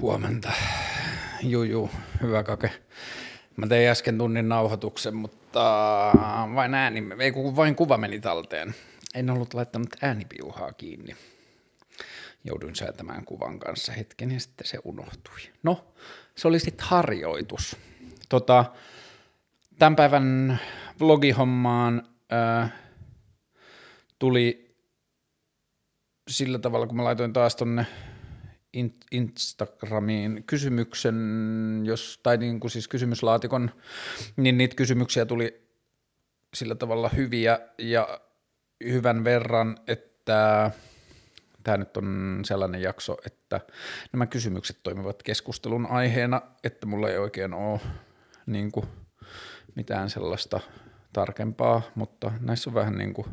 Huomenta. Juju, hyvä kake. Mä tein äsken tunnin nauhoituksen, mutta vain ääni, ei vain kuva meni talteen. En ollut laittanut äänipiuhaa kiinni. Jouduin säätämään kuvan kanssa hetken ja sitten se unohtui. No, se oli sitten harjoitus. Tota, tämän päivän vlogihommaan äh, tuli sillä tavalla, kun mä laitoin taas tonne Instagramiin kysymyksen, jos, tai niin kuin siis kysymyslaatikon, niin niitä kysymyksiä tuli sillä tavalla hyviä ja hyvän verran, että tämä nyt on sellainen jakso, että nämä kysymykset toimivat keskustelun aiheena, että mulla ei oikein ole niin kuin mitään sellaista tarkempaa, mutta näissä on vähän niin kuin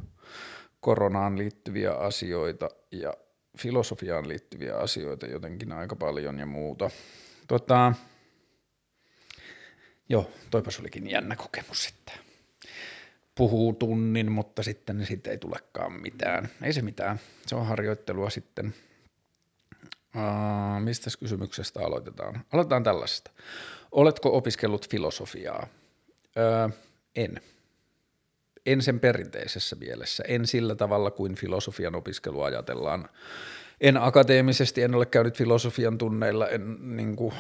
koronaan liittyviä asioita ja filosofiaan liittyviä asioita jotenkin aika paljon ja muuta. Tota, joo, toipas olikin jännä kokemus, että puhuu tunnin, mutta sitten siitä ei tulekaan mitään. Ei se mitään, se on harjoittelua sitten. Uh, mistä kysymyksestä aloitetaan? Aloitetaan tällaisesta. Oletko opiskellut filosofiaa? Uh, en en sen perinteisessä mielessä, en sillä tavalla kuin filosofian opiskelu ajatellaan. En akateemisesti, en ole käynyt filosofian tunneilla, en, niin kuin,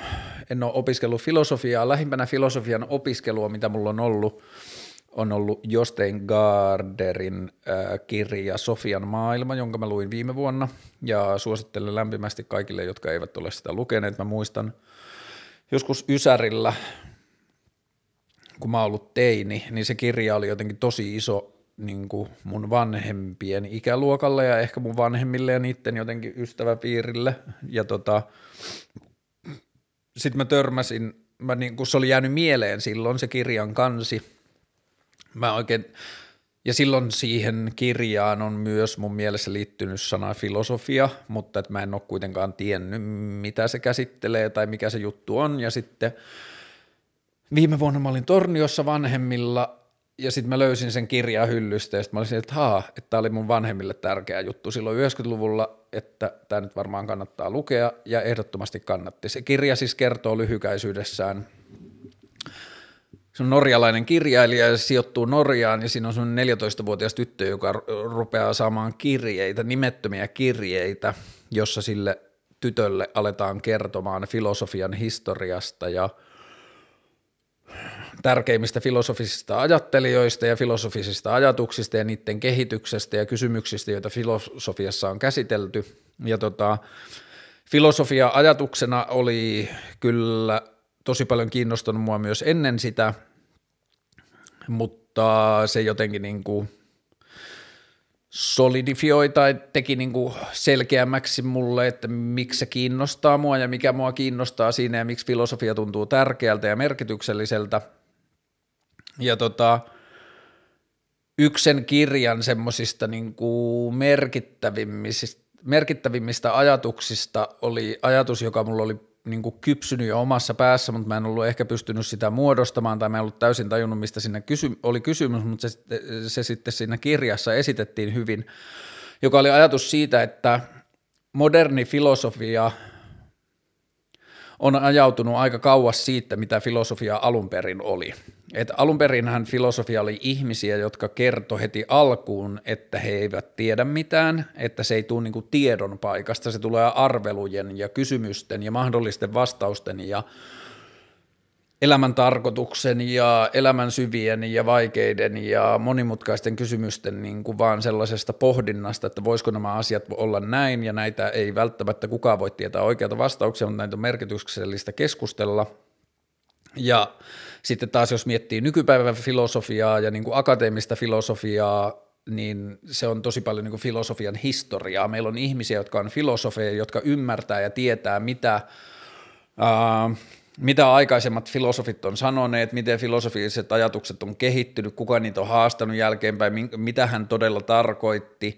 en ole opiskellut filosofiaa. Lähimpänä filosofian opiskelua, mitä mulla on ollut, on ollut Jostein Garderin äh, kirja Sofian maailma, jonka mä luin viime vuonna, ja suosittelen lämpimästi kaikille, jotka eivät ole sitä lukeneet. Mä muistan joskus Ysärillä kun mä oon ollut teini, niin se kirja oli jotenkin tosi iso niin kuin mun vanhempien ikäluokalle ja ehkä mun vanhemmille ja niiden jotenkin ystäväpiirille. Ja tota, sitten mä törmäsin, mä niin kuin se oli jäänyt mieleen silloin se kirjan kansi. Mä oikein, ja silloin siihen kirjaan on myös mun mielessä liittynyt sana filosofia, mutta että mä en ole kuitenkaan tiennyt, mitä se käsittelee tai mikä se juttu on. Ja sitten viime vuonna mä olin Torniossa vanhemmilla ja sitten mä löysin sen kirjaa hyllystä ja sitten mä olisin, että haa, että tämä oli mun vanhemmille tärkeä juttu silloin 90-luvulla, että tämä nyt varmaan kannattaa lukea ja ehdottomasti kannatti. Se kirja siis kertoo lyhykäisyydessään se on norjalainen kirjailija ja se sijoittuu Norjaan ja siinä on semmoinen 14-vuotias tyttö, joka rupeaa saamaan kirjeitä, nimettömiä kirjeitä, jossa sille tytölle aletaan kertomaan filosofian historiasta ja – tärkeimmistä filosofisista ajattelijoista ja filosofisista ajatuksista ja niiden kehityksestä ja kysymyksistä, joita filosofiassa on käsitelty. Ja tota, filosofia ajatuksena oli kyllä tosi paljon kiinnostunut mua myös ennen sitä, mutta se jotenkin niin kuin solidifioi tai teki niin kuin selkeämmäksi mulle, että miksi se kiinnostaa mua ja mikä mua kiinnostaa siinä ja miksi filosofia tuntuu tärkeältä ja merkitykselliseltä – ja tota, yksen kirjan semmoisista niin merkittävimmistä, merkittävimmistä ajatuksista oli ajatus, joka mulla oli niin kuin kypsynyt jo omassa päässä, mutta mä en ollut ehkä pystynyt sitä muodostamaan tai mä en ollut täysin tajunnut, mistä sinne kysy- oli kysymys, mutta se, se sitten siinä kirjassa esitettiin hyvin, joka oli ajatus siitä, että moderni filosofia on ajautunut aika kauas siitä, mitä filosofia alun perin oli. Et alun perinhän filosofia oli ihmisiä, jotka kertoi heti alkuun, että he eivät tiedä mitään, että se ei tule niinku tiedon paikasta, se tulee arvelujen ja kysymysten ja mahdollisten vastausten ja elämän tarkoituksen ja elämän syvien ja vaikeiden ja monimutkaisten kysymysten niin kuin vaan sellaisesta pohdinnasta, että voisiko nämä asiat olla näin ja näitä ei välttämättä kukaan voi tietää oikeata vastauksia, mutta näitä on merkityksellistä keskustella. Ja sitten taas jos miettii nykypäivän filosofiaa ja niin kuin akateemista filosofiaa, niin se on tosi paljon niin kuin filosofian historiaa. Meillä on ihmisiä, jotka on filosofeja, jotka ymmärtää ja tietää, mitä, ää, mitä aikaisemmat filosofit on sanoneet, miten filosofiset ajatukset on kehittynyt, kuka niitä on haastanut jälkeenpäin, mitä hän todella tarkoitti,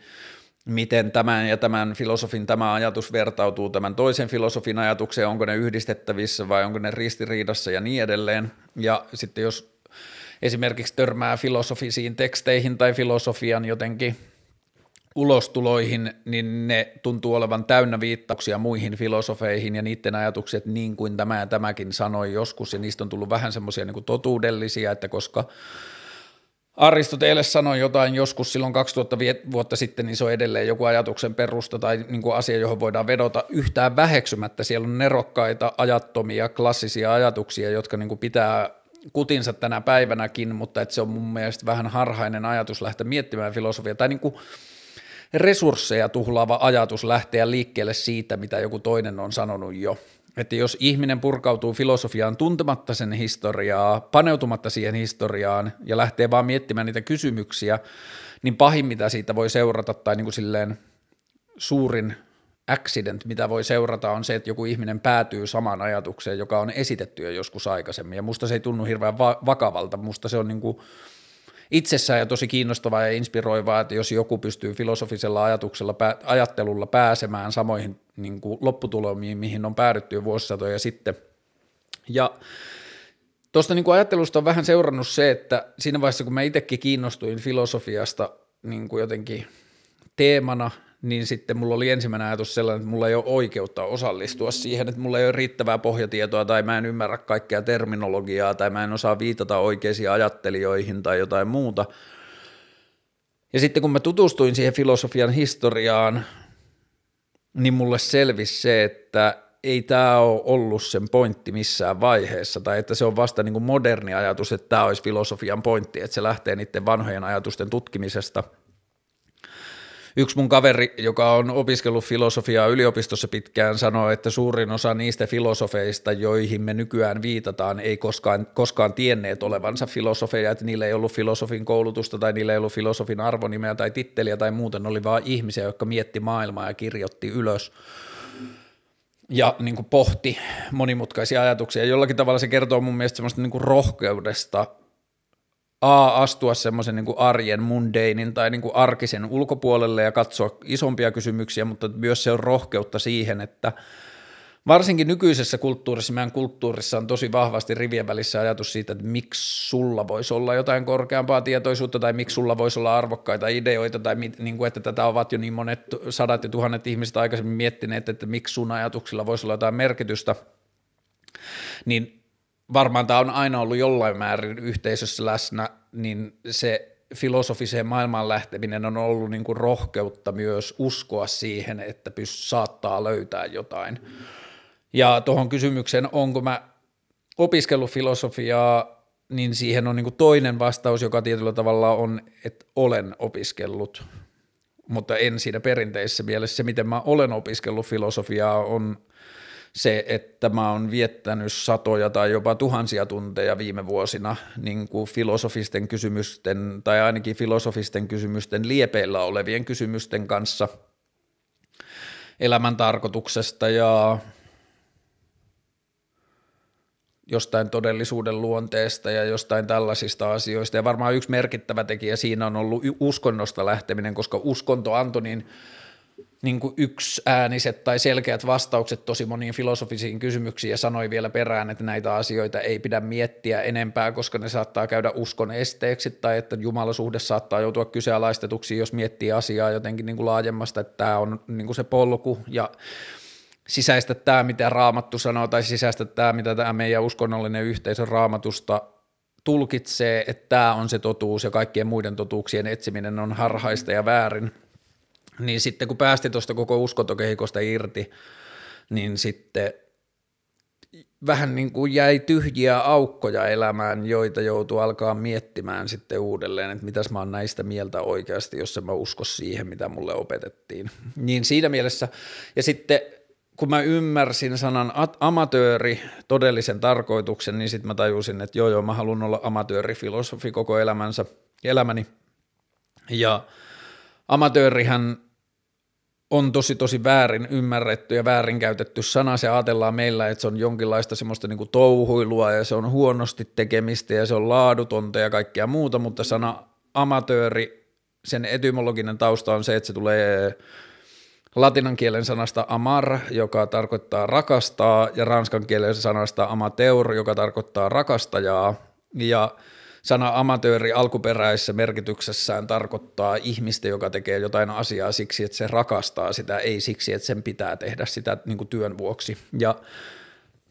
miten tämän ja tämän filosofin tämä ajatus vertautuu tämän toisen filosofin ajatukseen, onko ne yhdistettävissä vai onko ne ristiriidassa ja niin edelleen. Ja sitten jos esimerkiksi törmää filosofisiin teksteihin tai filosofian jotenkin ulostuloihin, niin ne tuntuu olevan täynnä viittauksia muihin filosofeihin ja niiden ajatukset, niin kuin tämä ja tämäkin sanoi joskus, ja niistä on tullut vähän semmoisia niin totuudellisia, että koska Aristoteles sanoi jotain joskus silloin 2000 vuotta sitten, niin se on edelleen joku ajatuksen perusta tai niin kuin asia, johon voidaan vedota yhtään väheksymättä. Siellä on nerokkaita, ajattomia, klassisia ajatuksia, jotka niin kuin pitää kutinsa tänä päivänäkin, mutta että se on mun mielestä vähän harhainen ajatus lähteä miettimään filosofiaa. Tai niin kuin resursseja tuhlaava ajatus lähteä liikkeelle siitä, mitä joku toinen on sanonut jo. Että jos ihminen purkautuu filosofiaan tuntematta sen historiaa, paneutumatta siihen historiaan ja lähtee vaan miettimään niitä kysymyksiä, niin pahin mitä siitä voi seurata tai niin kuin silleen suurin accident, mitä voi seurata, on se, että joku ihminen päätyy samaan ajatukseen, joka on esitetty jo joskus aikaisemmin. Ja musta se ei tunnu hirveän va- vakavalta, musta se on niin kuin itsessään ja tosi kiinnostavaa ja inspiroivaa, että jos joku pystyy filosofisella ajatuksella, ajattelulla pääsemään samoihin niin kuin lopputulomiin, mihin on päädytty jo vuosisatoja sitten. Ja tuosta niin ajattelusta on vähän seurannut se, että siinä vaiheessa, kun mä itsekin kiinnostuin filosofiasta niin kuin jotenkin teemana – niin sitten mulla oli ensimmäinen ajatus sellainen, että mulla ei ole oikeutta osallistua siihen, että mulla ei ole riittävää pohjatietoa tai mä en ymmärrä kaikkea terminologiaa tai mä en osaa viitata oikeisiin ajattelijoihin tai jotain muuta. Ja sitten kun mä tutustuin siihen filosofian historiaan, niin mulle selvisi se, että ei tämä ole ollut sen pointti missään vaiheessa, tai että se on vasta niin kuin moderni ajatus, että tämä olisi filosofian pointti, että se lähtee niiden vanhojen ajatusten tutkimisesta – Yksi mun kaveri, joka on opiskellut filosofiaa yliopistossa pitkään, sanoi, että suurin osa niistä filosofeista, joihin me nykyään viitataan, ei koskaan, koskaan tienneet olevansa filosofeja, että niillä ei ollut filosofin koulutusta tai niillä ei ollut filosofin arvonimeä tai titteliä tai muuten, oli vaan ihmisiä, jotka mietti maailmaa ja kirjoitti ylös ja niin kuin pohti monimutkaisia ajatuksia. Jollakin tavalla se kertoo mun mielestä semmoista niin kuin rohkeudesta A, astua semmoisen niin arjen mundeinin tai niin kuin arkisen ulkopuolelle ja katsoa isompia kysymyksiä, mutta myös se on rohkeutta siihen, että varsinkin nykyisessä kulttuurissa, meidän kulttuurissa on tosi vahvasti rivien välissä ajatus siitä, että miksi sulla voisi olla jotain korkeampaa tietoisuutta tai miksi sulla voisi olla arvokkaita ideoita tai niin kuin, että tätä ovat jo niin monet sadat ja tuhannet ihmiset aikaisemmin miettineet, että miksi sun ajatuksilla voisi olla jotain merkitystä, niin varmaan tämä on aina ollut jollain määrin yhteisössä läsnä, niin se filosofiseen maailmaan lähteminen on ollut niin kuin rohkeutta myös uskoa siihen, että pyst- saattaa löytää jotain. Ja tuohon kysymykseen, onko mä opiskellut filosofiaa, niin siihen on niin kuin toinen vastaus, joka tietyllä tavalla on, että olen opiskellut, mutta en siinä perinteisessä mielessä. Se, miten mä olen opiskellut filosofiaa, on se, että mä oon viettänyt satoja tai jopa tuhansia tunteja viime vuosina niin kuin filosofisten kysymysten tai ainakin filosofisten kysymysten liepeillä olevien kysymysten kanssa elämän tarkoituksesta ja jostain todellisuuden luonteesta ja jostain tällaisista asioista. Ja varmaan yksi merkittävä tekijä siinä on ollut uskonnosta lähteminen, koska uskonto antoi niin – niin kuin ääniset tai selkeät vastaukset tosi moniin filosofisiin kysymyksiin ja sanoi vielä perään, että näitä asioita ei pidä miettiä enempää, koska ne saattaa käydä uskon esteeksi tai että jumalasuhde saattaa joutua kyseenalaistetuksi, jos miettii asiaa jotenkin niin kuin laajemmasta, että tämä on niin kuin se polku ja sisäistä tämä, mitä raamattu sanoo tai sisäistä tämä, mitä tämä meidän uskonnollinen yhteisö raamatusta tulkitsee, että tämä on se totuus ja kaikkien muiden totuuksien etsiminen on harhaista ja väärin – niin sitten kun päästi tuosta koko uskontokehikosta irti, niin sitten vähän niin kuin jäi tyhjiä aukkoja elämään, joita joutuu alkaa miettimään sitten uudelleen, että mitäs mä oon näistä mieltä oikeasti, jos en mä usko siihen, mitä mulle opetettiin. Niin siinä mielessä, ja sitten kun mä ymmärsin sanan amatööri todellisen tarkoituksen, niin sitten mä tajusin, että joo joo, mä haluan olla amatöörifilosofi koko elämänsä, elämäni. Ja amatöörihän on tosi tosi väärin ymmärretty ja väärinkäytetty sana. Se ajatellaan meillä, että se on jonkinlaista semmoista niin kuin touhuilua ja se on huonosti tekemistä ja se on laadutonta ja kaikkea muuta, mutta sana amatööri, sen etymologinen tausta on se, että se tulee latinan kielen sanasta amar, joka tarkoittaa rakastaa, ja ranskan kielen sanasta amateur, joka tarkoittaa rakastajaa, ja sana amatööri alkuperäisessä merkityksessään tarkoittaa ihmistä, joka tekee jotain asiaa siksi, että se rakastaa sitä, ei siksi, että sen pitää tehdä sitä niin kuin työn vuoksi. Ja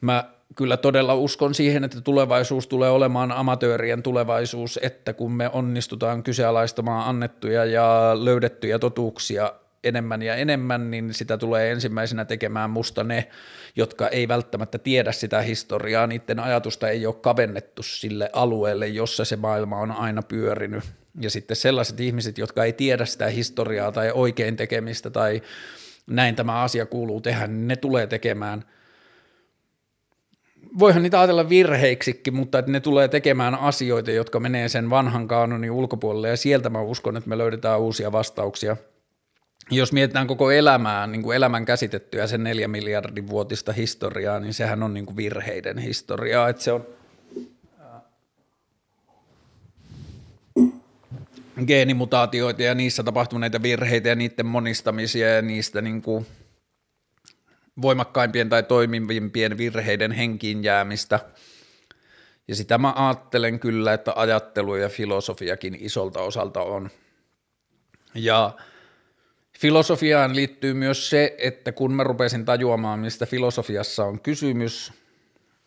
mä kyllä todella uskon siihen, että tulevaisuus tulee olemaan amatöörien tulevaisuus, että kun me onnistutaan kyseenalaistamaan annettuja ja löydettyjä totuuksia enemmän ja enemmän, niin sitä tulee ensimmäisenä tekemään musta ne, jotka ei välttämättä tiedä sitä historiaa, niiden ajatusta ei ole kavennettu sille alueelle, jossa se maailma on aina pyörinyt. Ja sitten sellaiset ihmiset, jotka ei tiedä sitä historiaa tai oikein tekemistä tai näin tämä asia kuuluu tehdä, niin ne tulee tekemään – voihan niitä ajatella virheiksikin, mutta että ne tulee tekemään asioita, jotka menee sen vanhan kaanonin ulkopuolelle ja sieltä mä uskon, että me löydetään uusia vastauksia. Jos mietitään koko elämää, niin kuin elämän käsitettyä sen neljä miljardin vuotista historiaa, niin sehän on niin kuin virheiden historiaa, että se on geenimutaatioita ja niissä tapahtuneita virheitä ja niiden monistamisia ja niistä niin kuin voimakkaimpien tai toimivimpien virheiden henkiin jäämistä. Ja sitä mä ajattelen kyllä, että ajattelu ja filosofiakin isolta osalta on. Ja filosofiaan liittyy myös se, että kun mä rupesin tajuamaan, mistä filosofiassa on kysymys,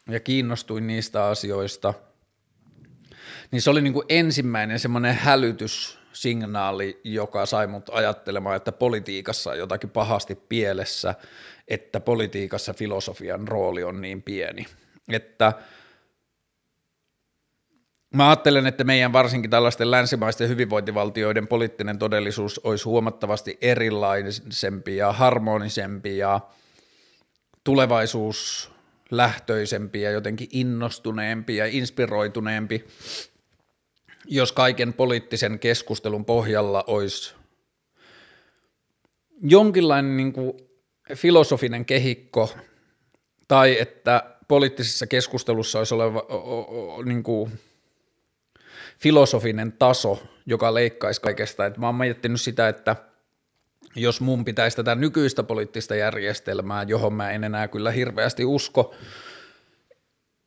ja kiinnostuin niistä asioista, niin se oli niin kuin ensimmäinen semmoinen hälytyssignaali, joka sai mut ajattelemaan, että politiikassa on jotakin pahasti pielessä, että politiikassa filosofian rooli on niin pieni. Että Mä ajattelen, että meidän varsinkin tällaisten länsimaisten hyvinvointivaltioiden poliittinen todellisuus olisi huomattavasti erilaisempi ja harmonisempi ja tulevaisuuslähtöisempi ja jotenkin innostuneempi ja inspiroituneempi, jos kaiken poliittisen keskustelun pohjalla olisi jonkinlainen niin kuin filosofinen kehikko tai että poliittisessa keskustelussa olisi oleva o, o, o, niin kuin filosofinen taso, joka leikkaisi kaikesta. Et mä oon miettinyt sitä, että jos mun pitäisi tätä nykyistä poliittista järjestelmää, johon mä en enää kyllä hirveästi usko,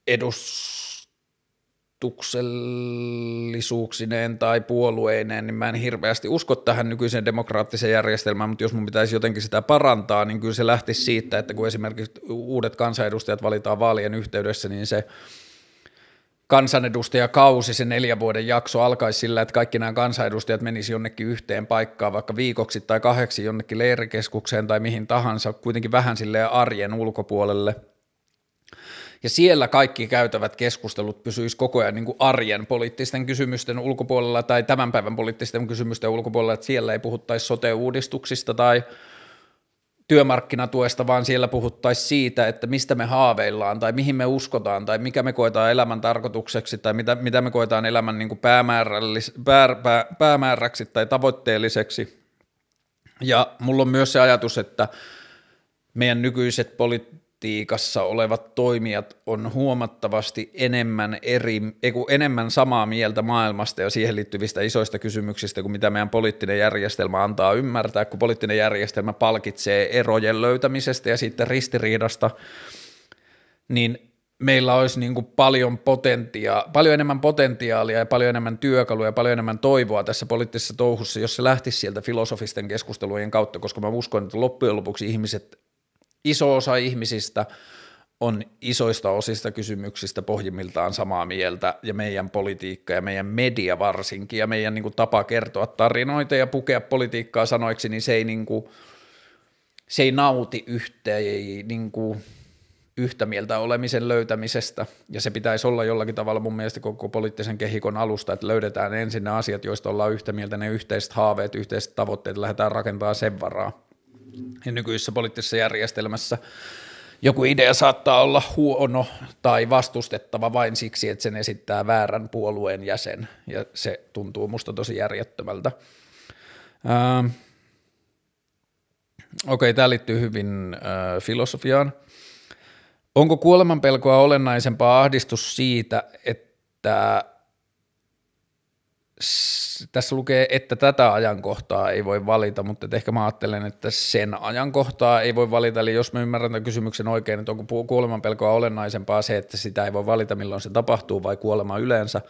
edus edustuksellisuuksineen tai puolueineen, niin mä en hirveästi usko tähän nykyiseen demokraattiseen järjestelmään, mutta jos mun pitäisi jotenkin sitä parantaa, niin kyllä se lähtisi siitä, että kun esimerkiksi uudet kansanedustajat valitaan vaalien yhteydessä, niin se kansanedustajakausi, se neljän vuoden jakso alkaisi sillä, että kaikki nämä kansanedustajat menisi jonnekin yhteen paikkaan, vaikka viikoksi tai kahdeksi jonnekin leirikeskukseen tai mihin tahansa, kuitenkin vähän silleen arjen ulkopuolelle – ja siellä kaikki käytävät keskustelut pysyisi koko ajan niin kuin arjen poliittisten kysymysten ulkopuolella tai tämän päivän poliittisten kysymysten ulkopuolella, että siellä ei puhuttaisi sote-uudistuksista tai työmarkkinatuesta, vaan siellä puhuttaisiin siitä, että mistä me haaveillaan tai mihin me uskotaan tai mikä me koetaan elämän tarkoitukseksi tai mitä, mitä me koetaan elämän niin päämäärällis, pää, pää, päämääräksi tai tavoitteelliseksi. Ja mulla on myös se ajatus, että meidän nykyiset poliittiset politiikassa olevat toimijat on huomattavasti enemmän, eri, enemmän samaa mieltä maailmasta ja siihen liittyvistä isoista kysymyksistä kuin mitä meidän poliittinen järjestelmä antaa ymmärtää, kun poliittinen järjestelmä palkitsee erojen löytämisestä ja sitten ristiriidasta, niin meillä olisi niin kuin paljon, potentia, paljon enemmän potentiaalia ja paljon enemmän työkaluja ja paljon enemmän toivoa tässä poliittisessa touhussa, jos se lähtisi sieltä filosofisten keskustelujen kautta, koska mä uskon, että loppujen lopuksi ihmiset iso osa ihmisistä on isoista osista kysymyksistä pohjimmiltaan samaa mieltä, ja meidän politiikka ja meidän media varsinkin, ja meidän niin kuin, tapa kertoa tarinoita ja pukea politiikkaa sanoiksi, niin se ei, niin kuin, se ei nauti yhtä, ei, niin kuin, yhtä mieltä olemisen löytämisestä, ja se pitäisi olla jollakin tavalla mun mielestä koko poliittisen kehikon alusta, että löydetään ensin ne asiat, joista ollaan yhtä mieltä, ne yhteiset haaveet, yhteiset tavoitteet, lähdetään rakentamaan sen varaa ja nykyisessä poliittisessa järjestelmässä joku idea saattaa olla huono tai vastustettava vain siksi, että sen esittää väärän puolueen jäsen, ja se tuntuu musta tosi järjettömältä. Ähm. Okei, okay, tämä liittyy hyvin äh, filosofiaan. Onko kuolemanpelkoa olennaisempaa ahdistus siitä, että tässä lukee, että tätä ajankohtaa ei voi valita, mutta ehkä mä ajattelen, että sen ajankohtaa ei voi valita, eli jos mä ymmärrän tämän kysymyksen oikein, että onko kuoleman pelkoa olennaisempaa se, että sitä ei voi valita, milloin se tapahtuu, vai kuolema yleensä,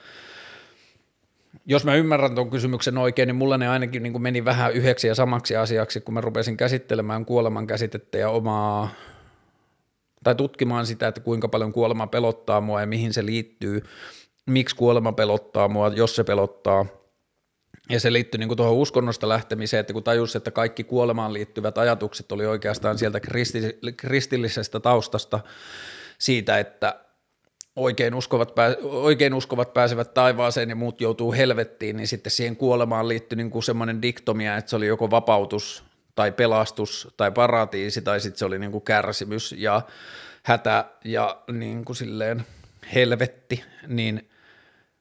jos mä ymmärrän tuon kysymyksen oikein, niin mulla ne ainakin niin meni vähän yhdeksi ja samaksi asiaksi, kun mä rupesin käsittelemään kuoleman käsitettä ja omaa, tai tutkimaan sitä, että kuinka paljon kuolema pelottaa mua ja mihin se liittyy, miksi kuolema pelottaa mua, jos se pelottaa. Ja se liittyy niin tuohon uskonnosta lähtemiseen, että kun tajus, että kaikki kuolemaan liittyvät ajatukset oli oikeastaan sieltä kristillisestä taustasta siitä, että oikein uskovat, oikein uskovat pääsevät taivaaseen ja muut joutuu helvettiin, niin sitten siihen kuolemaan liittyy niin kuin semmoinen diktomia, että se oli joko vapautus tai pelastus tai paratiisi tai sitten se oli niin kuin kärsimys ja hätä ja niin kuin silleen helvetti, niin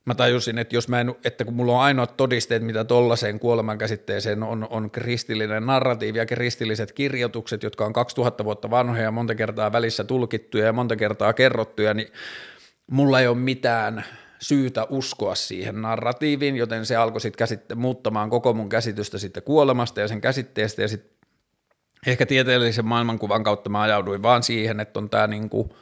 mä tajusin, että jos mä en, että kun mulla on ainoat todisteet, mitä tollaiseen kuoleman käsitteeseen on, on kristillinen narratiivi ja kristilliset kirjoitukset, jotka on 2000 vuotta vanhoja ja monta kertaa välissä tulkittuja ja monta kertaa kerrottuja, niin mulla ei ole mitään syytä uskoa siihen narratiiviin, joten se alkoi sitten käsitte- muuttamaan koko mun käsitystä sitten kuolemasta ja sen käsitteestä ja sitten ehkä tieteellisen maailmankuvan kautta mä ajauduin vaan siihen, että on tämä niinku,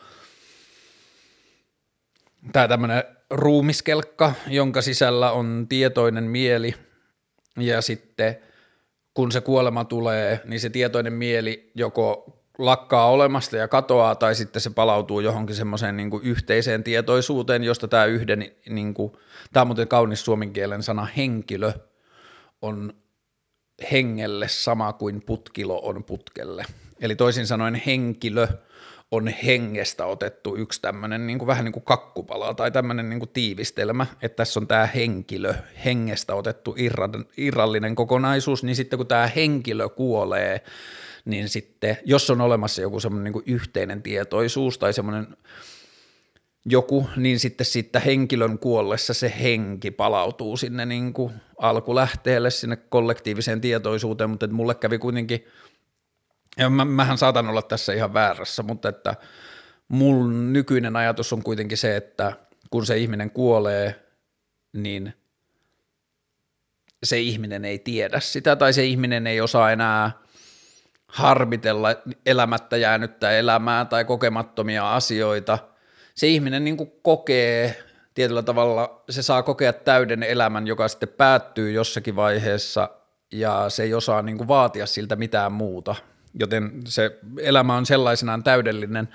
tää tämmöinen ruumiskelkka, jonka sisällä on tietoinen mieli ja sitten kun se kuolema tulee, niin se tietoinen mieli joko lakkaa olemasta ja katoaa, tai sitten se palautuu johonkin semmoiseen niin yhteiseen tietoisuuteen, josta tämä yhden, niin kuin, tämä on muuten kaunis suomen kielen sana, henkilö on hengelle sama kuin putkilo on putkelle. Eli toisin sanoen henkilö on hengestä otettu yksi tämmöinen niin kuin, vähän niin kuin kakkupala tai tämmöinen niin kuin tiivistelmä, että tässä on tämä henkilö, hengestä otettu irrallinen kokonaisuus, niin sitten kun tämä henkilö kuolee, niin sitten jos on olemassa joku semmoinen niin yhteinen tietoisuus tai semmoinen joku, niin sitten siitä henkilön kuollessa se henki palautuu sinne niin kuin alkulähteelle, sinne kollektiiviseen tietoisuuteen, mutta että mulle kävi kuitenkin, ja mä, mähän saatan olla tässä ihan väärässä, mutta että mun nykyinen ajatus on kuitenkin se, että kun se ihminen kuolee, niin se ihminen ei tiedä sitä tai se ihminen ei osaa enää – harmitella elämättä jäänyttä elämää tai kokemattomia asioita. Se ihminen niin kuin kokee tietyllä tavalla, se saa kokea täyden elämän, joka sitten päättyy jossakin vaiheessa ja se ei osaa niin kuin vaatia siltä mitään muuta. Joten se elämä on sellaisenaan täydellinen.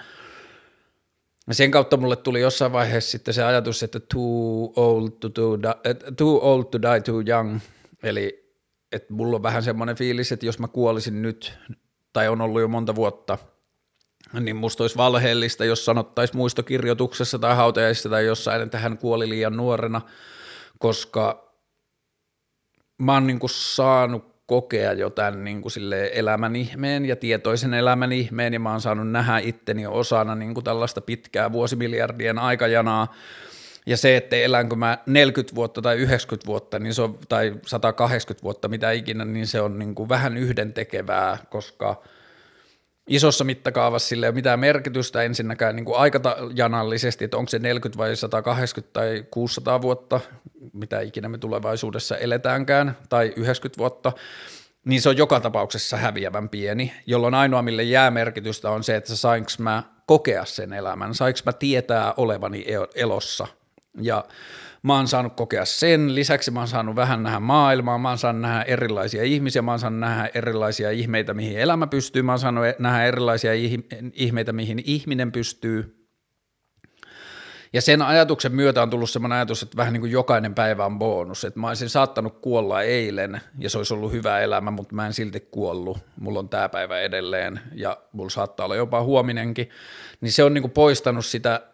Sen kautta mulle tuli jossain vaiheessa sitten se ajatus, että too old to, to, too old to die too young, eli että mulla on vähän semmoinen fiilis, että jos mä kuolisin nyt, tai on ollut jo monta vuotta, niin musta olisi valheellista, jos sanottaisiin muistokirjoituksessa tai hautajaisissa tai jossain, että hän kuoli liian nuorena, koska mä oon niin saanut kokea jo tämän niin kuin elämän ihmeen ja tietoisen elämän ihmeen, ja mä oon saanut nähdä itteni osana niin kuin tällaista pitkää vuosimiljardien aikajanaa, ja se, että elänkö mä 40 vuotta tai 90 vuotta niin se on, tai 180 vuotta, mitä ikinä, niin se on niin kuin vähän yhdentekevää, koska isossa mittakaavassa sille ei ole mitään merkitystä. Ensinnäkään niin kuin aikajanallisesti, että onko se 40 vai 180 tai 600 vuotta, mitä ikinä me tulevaisuudessa eletäänkään, tai 90 vuotta, niin se on joka tapauksessa häviävän pieni, jolloin ainoa, mille jää merkitystä on se, että sainko mä kokea sen elämän, sainko mä tietää olevani elossa – ja mä oon saanut kokea sen, lisäksi mä oon saanut vähän nähdä maailmaa, mä oon saanut nähdä erilaisia ihmisiä, mä oon saanut nähdä erilaisia ihmeitä, mihin elämä pystyy, mä oon saanut nähdä erilaisia ihmeitä, mihin ihminen pystyy. Ja sen ajatuksen myötä on tullut semmoinen ajatus, että vähän niin kuin jokainen päivä on bonus, että mä olisin saattanut kuolla eilen ja se olisi ollut hyvä elämä, mutta mä en silti kuollut, mulla on tämä päivä edelleen ja mulla saattaa olla jopa huominenkin, niin se on niin kuin poistanut sitä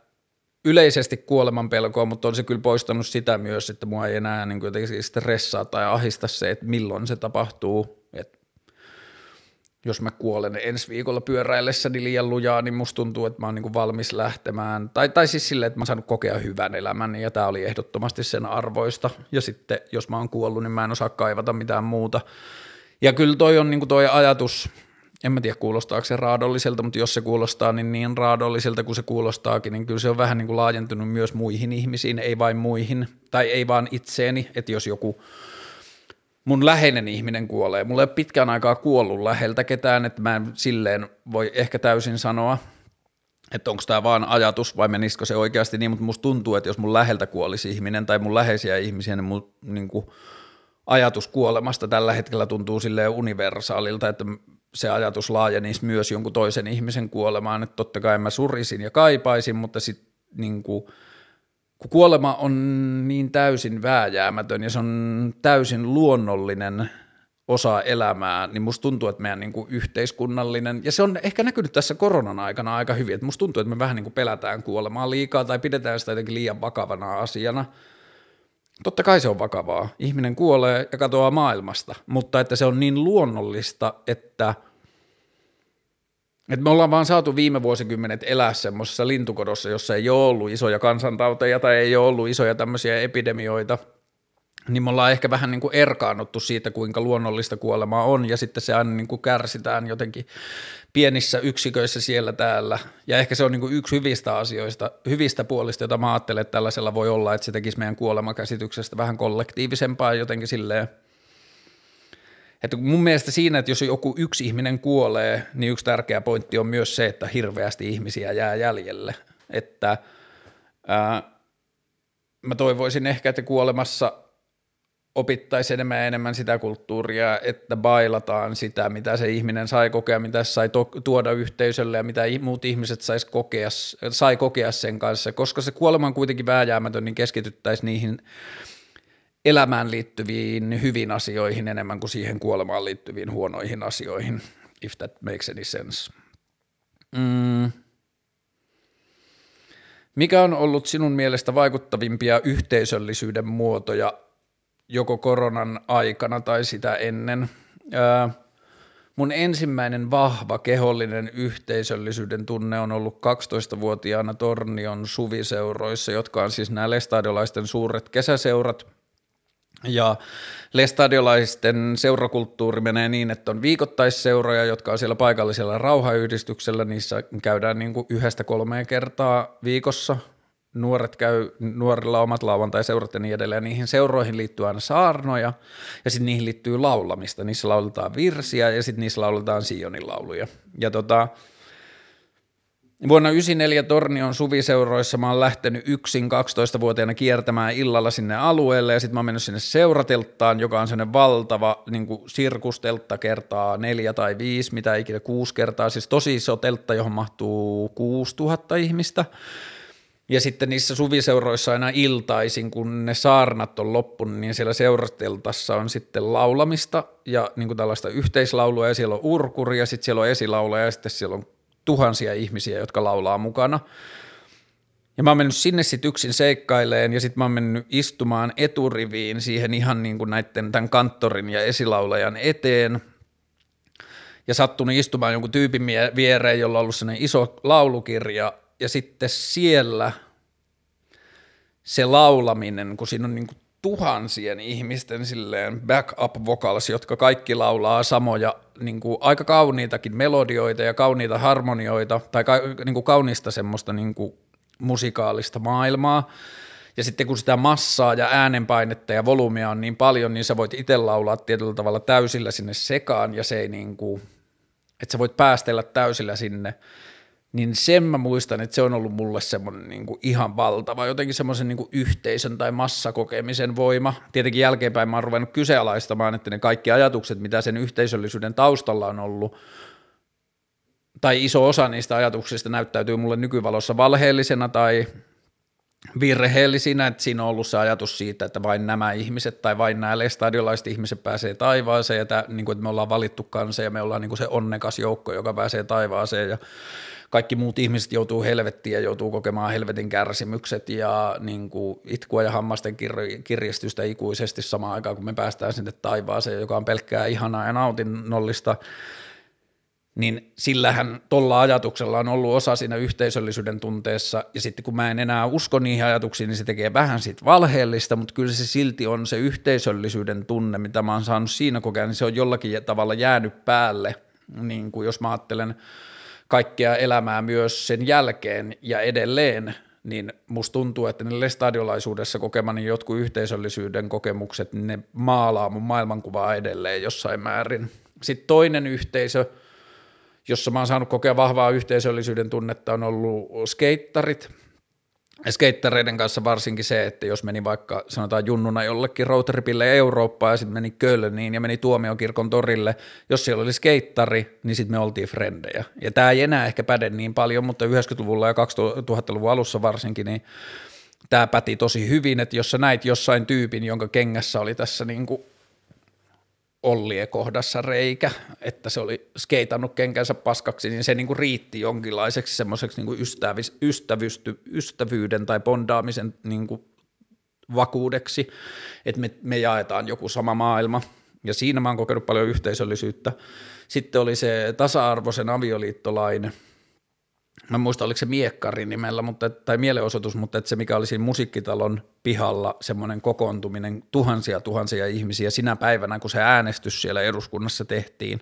yleisesti kuoleman pelkoa, mutta on se kyllä poistanut sitä myös, että mua ei enää niin jotenkin stressaa tai ahista se, että milloin se tapahtuu. Et jos mä kuolen ensi viikolla pyöräillessäni liian lujaa, niin musta tuntuu, että mä oon niin valmis lähtemään. Tai, tai siis silleen, että mä oon saanut kokea hyvän elämän ja tämä oli ehdottomasti sen arvoista. Ja sitten jos mä oon kuollut, niin mä en osaa kaivata mitään muuta. Ja kyllä toi on niin toi ajatus, en mä tiedä kuulostaako se raadolliselta, mutta jos se kuulostaa niin, niin raadolliselta kuin se kuulostaakin, niin kyllä se on vähän niin kuin laajentunut myös muihin ihmisiin, ei vain muihin, tai ei vaan itseeni, että jos joku mun läheinen ihminen kuolee, mulla ei ole pitkään aikaa kuollut läheltä ketään, että mä en silleen voi ehkä täysin sanoa, että onko tämä vaan ajatus vai menisikö se oikeasti niin, mutta musta tuntuu, että jos mun läheltä kuolisi ihminen tai mun läheisiä ihmisiä, niin mun niin kuin, ajatus kuolemasta tällä hetkellä tuntuu sille universaalilta, että se ajatus laajenisi myös jonkun toisen ihmisen kuolemaan, että totta kai mä surisin ja kaipaisin, mutta sitten niin kuin, kun kuolema on niin täysin vääjäämätön ja se on täysin luonnollinen osa elämää, niin musta tuntuu, että meidän niin kuin yhteiskunnallinen, ja se on ehkä näkynyt tässä koronan aikana aika hyvin, että musta tuntuu, että me vähän niin kuin pelätään kuolemaa liikaa tai pidetään sitä jotenkin liian vakavana asiana. Totta kai se on vakavaa. Ihminen kuolee ja katoaa maailmasta, mutta että se on niin luonnollista, että, että me ollaan vaan saatu viime vuosikymmenet elää semmoisessa lintukodossa, jossa ei ole ollut isoja kansantauteja tai ei ole ollut isoja tämmöisiä epidemioita – niin me ollaan ehkä vähän niin kuin erkaannuttu siitä, kuinka luonnollista kuolemaa on, ja sitten se aina niin kuin kärsitään jotenkin pienissä yksiköissä siellä täällä. Ja ehkä se on niin kuin yksi hyvistä asioista, hyvistä puolista, jota mä ajattelen, että tällaisella voi olla, että se tekisi meidän kuolemakäsityksestä vähän kollektiivisempaa jotenkin silleen, että mun mielestä siinä, että jos joku yksi ihminen kuolee, niin yksi tärkeä pointti on myös se, että hirveästi ihmisiä jää jäljelle. Että ää, mä toivoisin ehkä, että kuolemassa opittaisiin enemmän ja enemmän sitä kulttuuria, että bailataan sitä, mitä se ihminen sai kokea, mitä se sai to- tuoda yhteisölle ja mitä muut ihmiset sais kokea, sai kokea sen kanssa. Koska se kuolema on kuitenkin vääjäämätön, niin keskityttäisiin niihin elämään liittyviin hyvin asioihin enemmän kuin siihen kuolemaan liittyviin huonoihin asioihin, if that makes any sense. Mm. Mikä on ollut sinun mielestä vaikuttavimpia yhteisöllisyyden muotoja joko koronan aikana tai sitä ennen. Ää, mun ensimmäinen vahva kehollinen yhteisöllisyyden tunne on ollut 12-vuotiaana Tornion suviseuroissa, jotka on siis nämä lestadiolaisten suuret kesäseurat. Ja lestadiolaisten seurakulttuuri menee niin, että on viikoittaisseuroja, jotka on siellä paikallisella rauhayhdistyksellä, niissä käydään niin kuin yhdestä kolmeen kertaa viikossa – nuoret käy, nuorilla omat lauantai-seurat ja niin edelleen, niihin seuroihin liittyy aina saarnoja, ja sitten niihin liittyy laulamista, niissä lauletaan virsiä, ja sitten niissä lauletaan Sionin lauluja. Ja tota, Vuonna 1994 Tornion suviseuroissa mä oon lähtenyt yksin 12-vuotiaana kiertämään illalla sinne alueelle ja sitten mä oon mennyt sinne seuratelttaan, joka on sellainen valtava niin sirkusteltta kertaa neljä tai viisi, mitä ikinä kuusi kertaa, siis tosi iso teltta, johon mahtuu 6000 ihmistä. Ja sitten niissä suviseuroissa aina iltaisin, kun ne saarnat on loppunut, niin siellä seurasteltassa on sitten laulamista ja niin kuin tällaista yhteislaulua ja siellä on urkuri ja sitten siellä on esilaula ja sitten siellä on tuhansia ihmisiä, jotka laulaa mukana. Ja mä oon mennyt sinne sitten yksin seikkaileen ja sitten mä oon mennyt istumaan eturiviin siihen ihan niin kuin näiden tämän kanttorin ja esilaulajan eteen ja sattunut istumaan jonkun tyypin viereen, jolla on ollut sellainen iso laulukirja ja sitten siellä se laulaminen, kun siinä on niin kuin tuhansien ihmisten silleen back-up vocals, jotka kaikki laulaa samoja niin kuin aika kauniitakin melodioita ja kauniita harmonioita tai ka, niin kuin kaunista semmoista niin kuin musikaalista maailmaa. Ja sitten kun sitä massaa ja äänenpainetta ja volyymia on niin paljon, niin sä voit itse laulaa tietyllä tavalla täysillä sinne sekaan ja se ei niin kuin, että sä voit päästellä täysillä sinne niin sen mä muistan, että se on ollut mulle semmoinen niin kuin ihan valtava, jotenkin semmoisen niin kuin yhteisön tai massakokemisen voima. Tietenkin jälkeenpäin mä oon ruvennut kyseenalaistamaan, että ne kaikki ajatukset, mitä sen yhteisöllisyyden taustalla on ollut, tai iso osa niistä ajatuksista näyttäytyy mulle nykyvalossa valheellisena tai virheellisinä, että siinä on ollut se ajatus siitä, että vain nämä ihmiset tai vain nämä lestadiolaiset ihmiset pääsee taivaaseen ja tämä, niin kuin, että me ollaan valittu kansa ja me ollaan niin kuin se onnekas joukko, joka pääsee taivaaseen ja kaikki muut ihmiset joutuu helvettiin ja joutuu kokemaan helvetin kärsimykset ja niin kuin itkua ja hammasten kir- kirjastystä ikuisesti samaan aikaan, kun me päästään sinne taivaaseen, joka on pelkkää ihanaa ja nautinnollista, niin sillähän tuolla ajatuksella on ollut osa siinä yhteisöllisyyden tunteessa, ja sitten kun mä en enää usko niihin ajatuksiin, niin se tekee vähän siitä valheellista, mutta kyllä se silti on se yhteisöllisyyden tunne, mitä mä oon saanut siinä kokea, niin se on jollakin tavalla jäänyt päälle, niin kuin jos mä ajattelen kaikkea elämää myös sen jälkeen ja edelleen, niin musta tuntuu, että ne stadiolaisuudessa kokemani jotkut yhteisöllisyyden kokemukset, ne maalaa mun maailmankuvaa edelleen jossain määrin. Sitten toinen yhteisö, jossa mä oon saanut kokea vahvaa yhteisöllisyyden tunnetta, on ollut skeittarit – skeittareiden kanssa varsinkin se, että jos meni vaikka sanotaan junnuna jollekin roadtripille Eurooppaan ja sitten meni Kölniin ja meni Tuomiokirkon torille, jos siellä oli skeittari, niin sitten me oltiin frendejä. Ja tämä ei enää ehkä päde niin paljon, mutta 90-luvulla ja 2000-luvun alussa varsinkin, niin tämä päti tosi hyvin, että jos sä näit jossain tyypin, jonka kengässä oli tässä niin kuin Ollien kohdassa reikä, että se oli skeitannut kenkänsä paskaksi, niin se niinku riitti jonkinlaiseksi semmoiseksi niinku ystävysty, ystävyyden tai bondaamisen niinku vakuudeksi, että me, me jaetaan joku sama maailma. Ja siinä mä oon kokenut paljon yhteisöllisyyttä. Sitten oli se tasa-arvoisen avioliittolain – mä en muista oliko se Miekkari nimellä, mutta, tai mielenosoitus, mutta että se mikä oli siinä musiikkitalon pihalla semmoinen kokoontuminen, tuhansia tuhansia ihmisiä sinä päivänä, kun se äänestys siellä eduskunnassa tehtiin.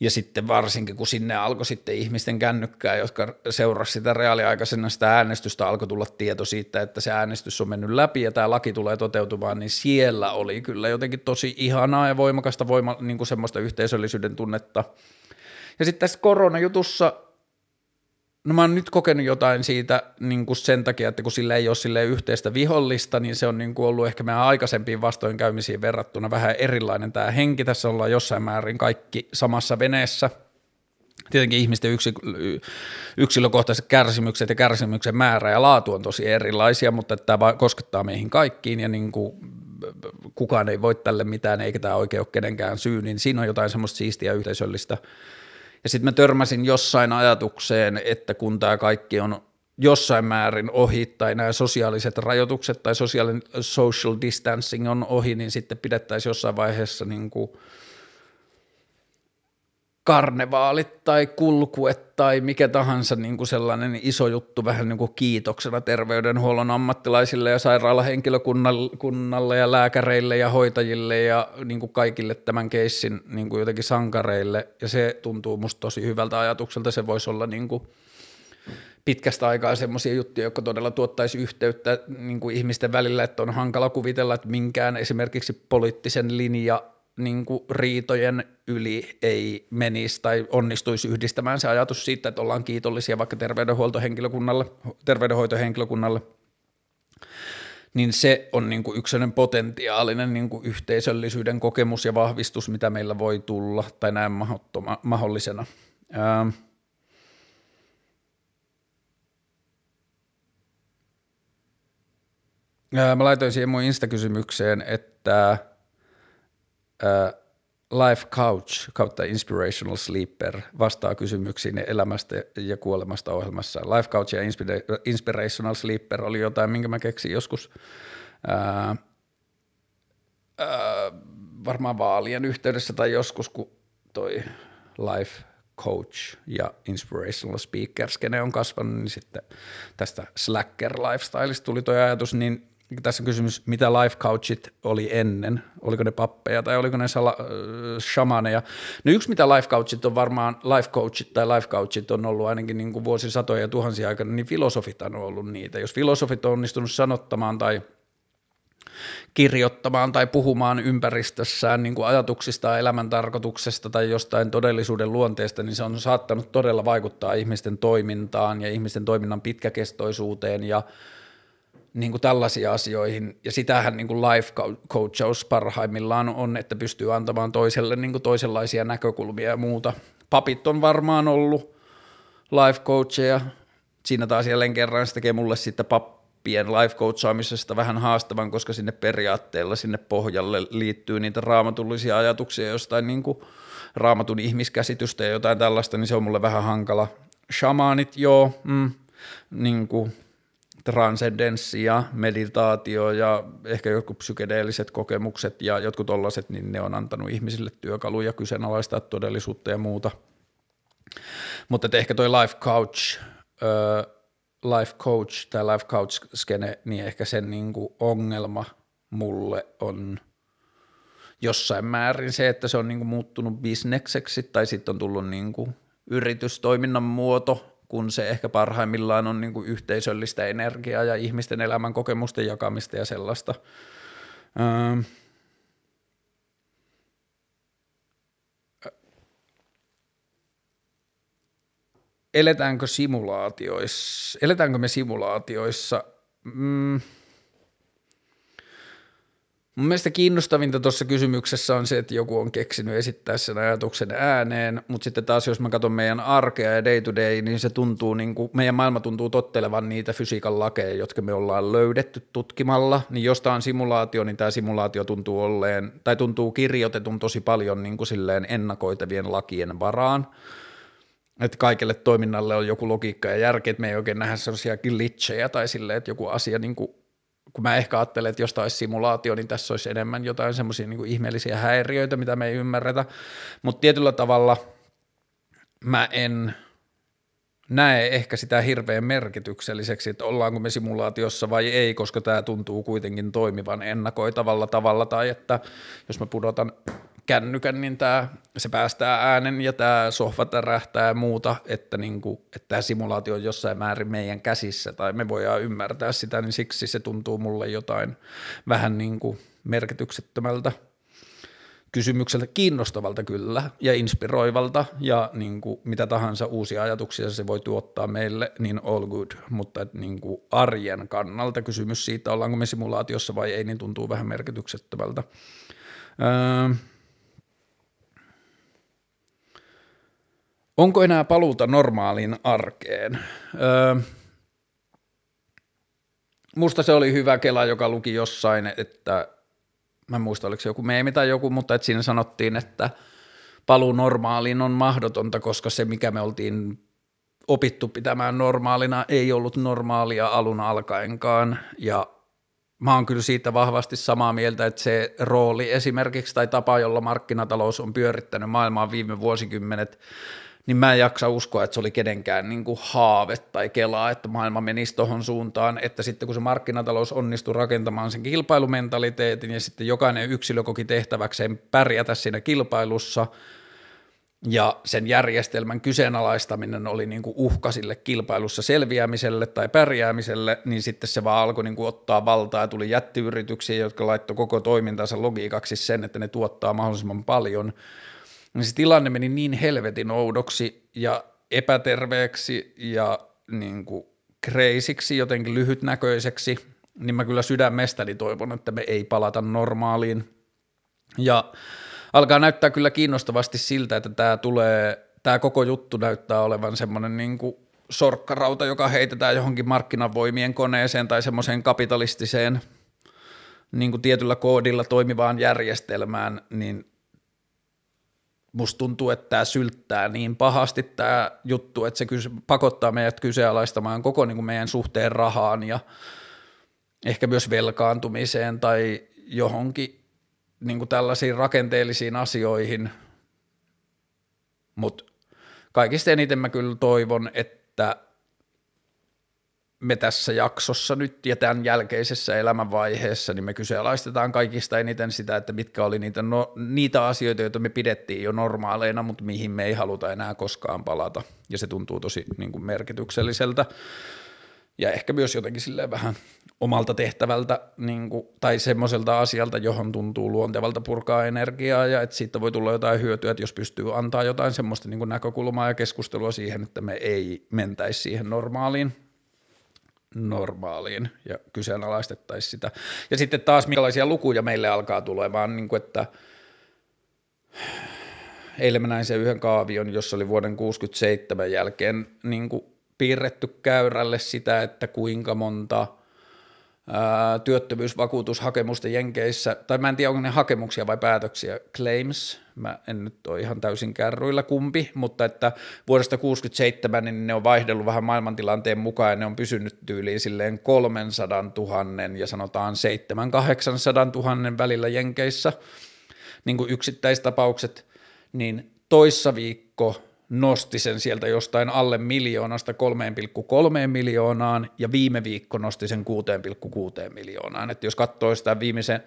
Ja sitten varsinkin, kun sinne alkoi sitten ihmisten kännykkää, jotka seurasivat sitä reaaliaikaisena sitä äänestystä, alkoi tulla tieto siitä, että se äänestys on mennyt läpi ja tämä laki tulee toteutumaan, niin siellä oli kyllä jotenkin tosi ihanaa ja voimakasta voima, niin kuin semmoista yhteisöllisyyden tunnetta. Ja sitten tässä koronajutussa No mä oon nyt kokenut jotain siitä niin kuin sen takia, että kun sillä ei ole sille yhteistä vihollista, niin se on niin kuin ollut ehkä meidän aikaisempiin vastoinkäymisiin verrattuna vähän erilainen tämä henki. Tässä ollaan jossain määrin kaikki samassa veneessä. Tietenkin ihmisten yksi, yksilökohtaiset kärsimykset ja kärsimyksen määrä ja laatu on tosi erilaisia, mutta tämä koskettaa meihin kaikkiin ja niin kuin kukaan ei voi tälle mitään eikä tämä oikein ole kenenkään syy, niin siinä on jotain semmoista siistiä yhteisöllistä – ja sitten mä törmäsin jossain ajatukseen, että kun tämä kaikki on jossain määrin ohi tai nämä sosiaaliset rajoitukset tai social distancing on ohi, niin sitten pidettäisiin jossain vaiheessa niin kuin – karnevaalit tai kulkuet tai mikä tahansa niin kuin sellainen iso juttu vähän niin kuin kiitoksena terveydenhuollon ammattilaisille ja sairaalahenkilökunnalle ja lääkäreille ja hoitajille ja niin kuin kaikille tämän keissin niin kuin jotenkin sankareille. Ja se tuntuu musta tosi hyvältä ajatukselta, se voisi olla niin kuin pitkästä aikaa semmoisia juttuja, jotka todella tuottaisi yhteyttä niin kuin ihmisten välillä, että on hankala kuvitella, että minkään esimerkiksi poliittisen linja niin kuin riitojen yli ei menisi tai onnistuisi yhdistämään se ajatus siitä, että ollaan kiitollisia vaikka terveydenhuoltohenkilökunnalle, terveydenhoitohenkilökunnalle, niin se on niin kuin yksi potentiaalinen niin kuin yhteisöllisyyden kokemus ja vahvistus, mitä meillä voi tulla tai näin mahdollisena. Ää, Mä laitoin siihen mun Insta-kysymykseen, että Life Couch kautta Inspirational Sleeper vastaa kysymyksiin elämästä ja kuolemasta ohjelmassa. Life Couch ja Inspirational Sleeper oli jotain, minkä mä keksin joskus ää, ää, varmaan vaalien yhteydessä tai joskus, kun toi Life Coach ja Inspirational Speaker skene on kasvanut, niin sitten tästä Slacker lifestyleista tuli tuo ajatus, niin tässä on kysymys, mitä life coachit oli ennen, oliko ne pappeja tai oliko ne sala, äh, shamaneja. No yksi mitä life coachit on varmaan, life coachit tai life coachit on ollut ainakin niin kuin vuosisatoja ja tuhansia aikana, niin filosofit on ollut niitä. Jos filosofit on onnistunut sanottamaan tai kirjoittamaan tai puhumaan ympäristössään niin kuin ajatuksista, elämän tarkoituksesta tai jostain todellisuuden luonteesta, niin se on saattanut todella vaikuttaa ihmisten toimintaan ja ihmisten toiminnan pitkäkestoisuuteen ja niin kuin tällaisiin asioihin, ja sitähän niin kuin life coachaus parhaimmillaan on, että pystyy antamaan toiselle niin kuin toisenlaisia näkökulmia ja muuta. Papit on varmaan ollut life coacheja, siinä taas jälleen kerran se tekee mulle sitten pappien life coachaamisesta vähän haastavan, koska sinne periaatteella sinne pohjalle liittyy niitä raamatullisia ajatuksia jostain niin kuin raamatun ihmiskäsitystä ja jotain tällaista, niin se on mulle vähän hankala. Shamanit, joo, mm, niin kuin transcendenssi ja meditaatio ja ehkä jotkut psykedeelliset kokemukset ja jotkut tollaiset, niin ne on antanut ihmisille työkaluja kyseenalaistaa todellisuutta ja muuta. Mutta ehkä toi life coach, äh, life coach tai life coach skene, niin ehkä sen niinku ongelma mulle on jossain määrin se, että se on niinku muuttunut bisnekseksi tai sitten on tullut niinku yritystoiminnan muoto, kun se ehkä parhaimmillaan on niin kuin yhteisöllistä energiaa ja ihmisten elämän kokemusten jakamista ja sellaista. Öö, eletäänkö simulaatioissa, eletäänkö me simulaatioissa? Mm, Mun mielestä kiinnostavinta tuossa kysymyksessä on se, että joku on keksinyt esittää sen ajatuksen ääneen, mutta sitten taas jos mä katson meidän arkea ja day to day, niin se tuntuu niin kuin, meidän maailma tuntuu tottelevan niitä fysiikan lakeja, jotka me ollaan löydetty tutkimalla, niin jos tämä on simulaatio, niin tämä simulaatio tuntuu olleen, tai tuntuu kirjoitetun tosi paljon niin kuin silleen ennakoitavien lakien varaan, että kaikelle toiminnalle on joku logiikka ja järki, että me ei oikein nähdä sellaisia glitchejä tai silleen, että joku asia niin kuin kun mä ehkä ajattelen, että jos tämä olisi simulaatio, niin tässä olisi enemmän jotain semmoisia niin ihmeellisiä häiriöitä, mitä me ei ymmärretä, mutta tietyllä tavalla mä en näe ehkä sitä hirveän merkitykselliseksi, että ollaanko me simulaatiossa vai ei, koska tämä tuntuu kuitenkin toimivan ennakoitavalla tavalla, tai että jos mä pudotan kännykän, niin tää, se päästää äänen ja tämä sohva tärähtää ja muuta, että, niinku, tämä simulaatio on jossain määrin meidän käsissä tai me voidaan ymmärtää sitä, niin siksi se tuntuu mulle jotain vähän niinku merkityksettömältä kysymykseltä, kiinnostavalta kyllä ja inspiroivalta ja niin mitä tahansa uusia ajatuksia se voi tuottaa meille, niin all good, mutta että niin arjen kannalta kysymys siitä, ollaanko me simulaatiossa vai ei, niin tuntuu vähän merkityksettömältä. Öö, Onko enää paluuta normaaliin arkeen? Öö, musta se oli hyvä kela, joka luki jossain, että mä en muista oliko se joku meemi tai joku, mutta että siinä sanottiin, että paluu normaaliin on mahdotonta, koska se mikä me oltiin opittu pitämään normaalina ei ollut normaalia alun alkaenkaan ja mä oon kyllä siitä vahvasti samaa mieltä, että se rooli esimerkiksi tai tapa, jolla markkinatalous on pyörittänyt maailmaa viime vuosikymmenet, niin mä en jaksa uskoa, että se oli kenenkään niin kuin haave tai kelaa, että maailma menisi tuohon suuntaan, että sitten kun se markkinatalous onnistui rakentamaan sen kilpailumentaliteetin ja sitten jokainen yksilö koki tehtäväkseen pärjätä siinä kilpailussa ja sen järjestelmän kyseenalaistaminen oli niin kuin uhka sille kilpailussa selviämiselle tai pärjäämiselle, niin sitten se vaan alkoi niin kuin ottaa valtaa ja tuli jättiyrityksiä, jotka laittoi koko toimintansa logiikaksi sen, että ne tuottaa mahdollisimman paljon – niin se tilanne meni niin helvetin oudoksi ja epäterveeksi ja niin kuin kreisiksi, jotenkin lyhytnäköiseksi, niin mä kyllä sydämestäni toivon, että me ei palata normaaliin. Ja alkaa näyttää kyllä kiinnostavasti siltä, että tämä tulee, tämä koko juttu näyttää olevan semmoinen niin kuin sorkkarauta, joka heitetään johonkin markkinavoimien koneeseen tai semmoiseen kapitalistiseen niin kuin tietyllä koodilla toimivaan järjestelmään, niin musta tuntuu, että tämä sylttää niin pahasti tämä juttu, että se pakottaa meidät kyseenalaistamaan koko niin kuin meidän suhteen rahaan ja ehkä myös velkaantumiseen tai johonkin niin kuin tällaisiin rakenteellisiin asioihin, mutta kaikista eniten mä kyllä toivon, että me tässä jaksossa nyt ja tämän jälkeisessä elämänvaiheessa, niin me kyseenalaistetaan kaikista eniten sitä, että mitkä oli niitä, no, niitä asioita, joita me pidettiin jo normaaleina, mutta mihin me ei haluta enää koskaan palata. Ja se tuntuu tosi niin kuin merkitykselliseltä ja ehkä myös jotenkin silleen vähän omalta tehtävältä niin kuin, tai semmoiselta asialta, johon tuntuu luontevalta purkaa energiaa ja että siitä voi tulla jotain hyötyä, että jos pystyy antaa jotain semmoista niin kuin näkökulmaa ja keskustelua siihen, että me ei mentäisi siihen normaaliin normaaliin ja kyseenalaistettaisiin sitä. Ja sitten taas minkälaisia lukuja meille alkaa tulemaan, niin kuin että eilen mä näin sen yhden kaavion, jossa oli vuoden 67 jälkeen niin kuin piirretty käyrälle sitä, että kuinka monta – työttömyysvakuutushakemusta Jenkeissä, tai mä en tiedä onko ne hakemuksia vai päätöksiä, claims, mä en nyt ole ihan täysin kärryillä kumpi, mutta että vuodesta 67 niin ne on vaihdellut vähän maailmantilanteen mukaan ja ne on pysynyt tyyliin silleen 300 000 ja sanotaan 700 000 välillä Jenkeissä, niin kuin yksittäistapaukset, niin toissa viikko nosti sen sieltä jostain alle miljoonasta 3,3 miljoonaan ja viime viikko nosti sen 6,6 miljoonaan. Että jos katsoo sitä viimeisen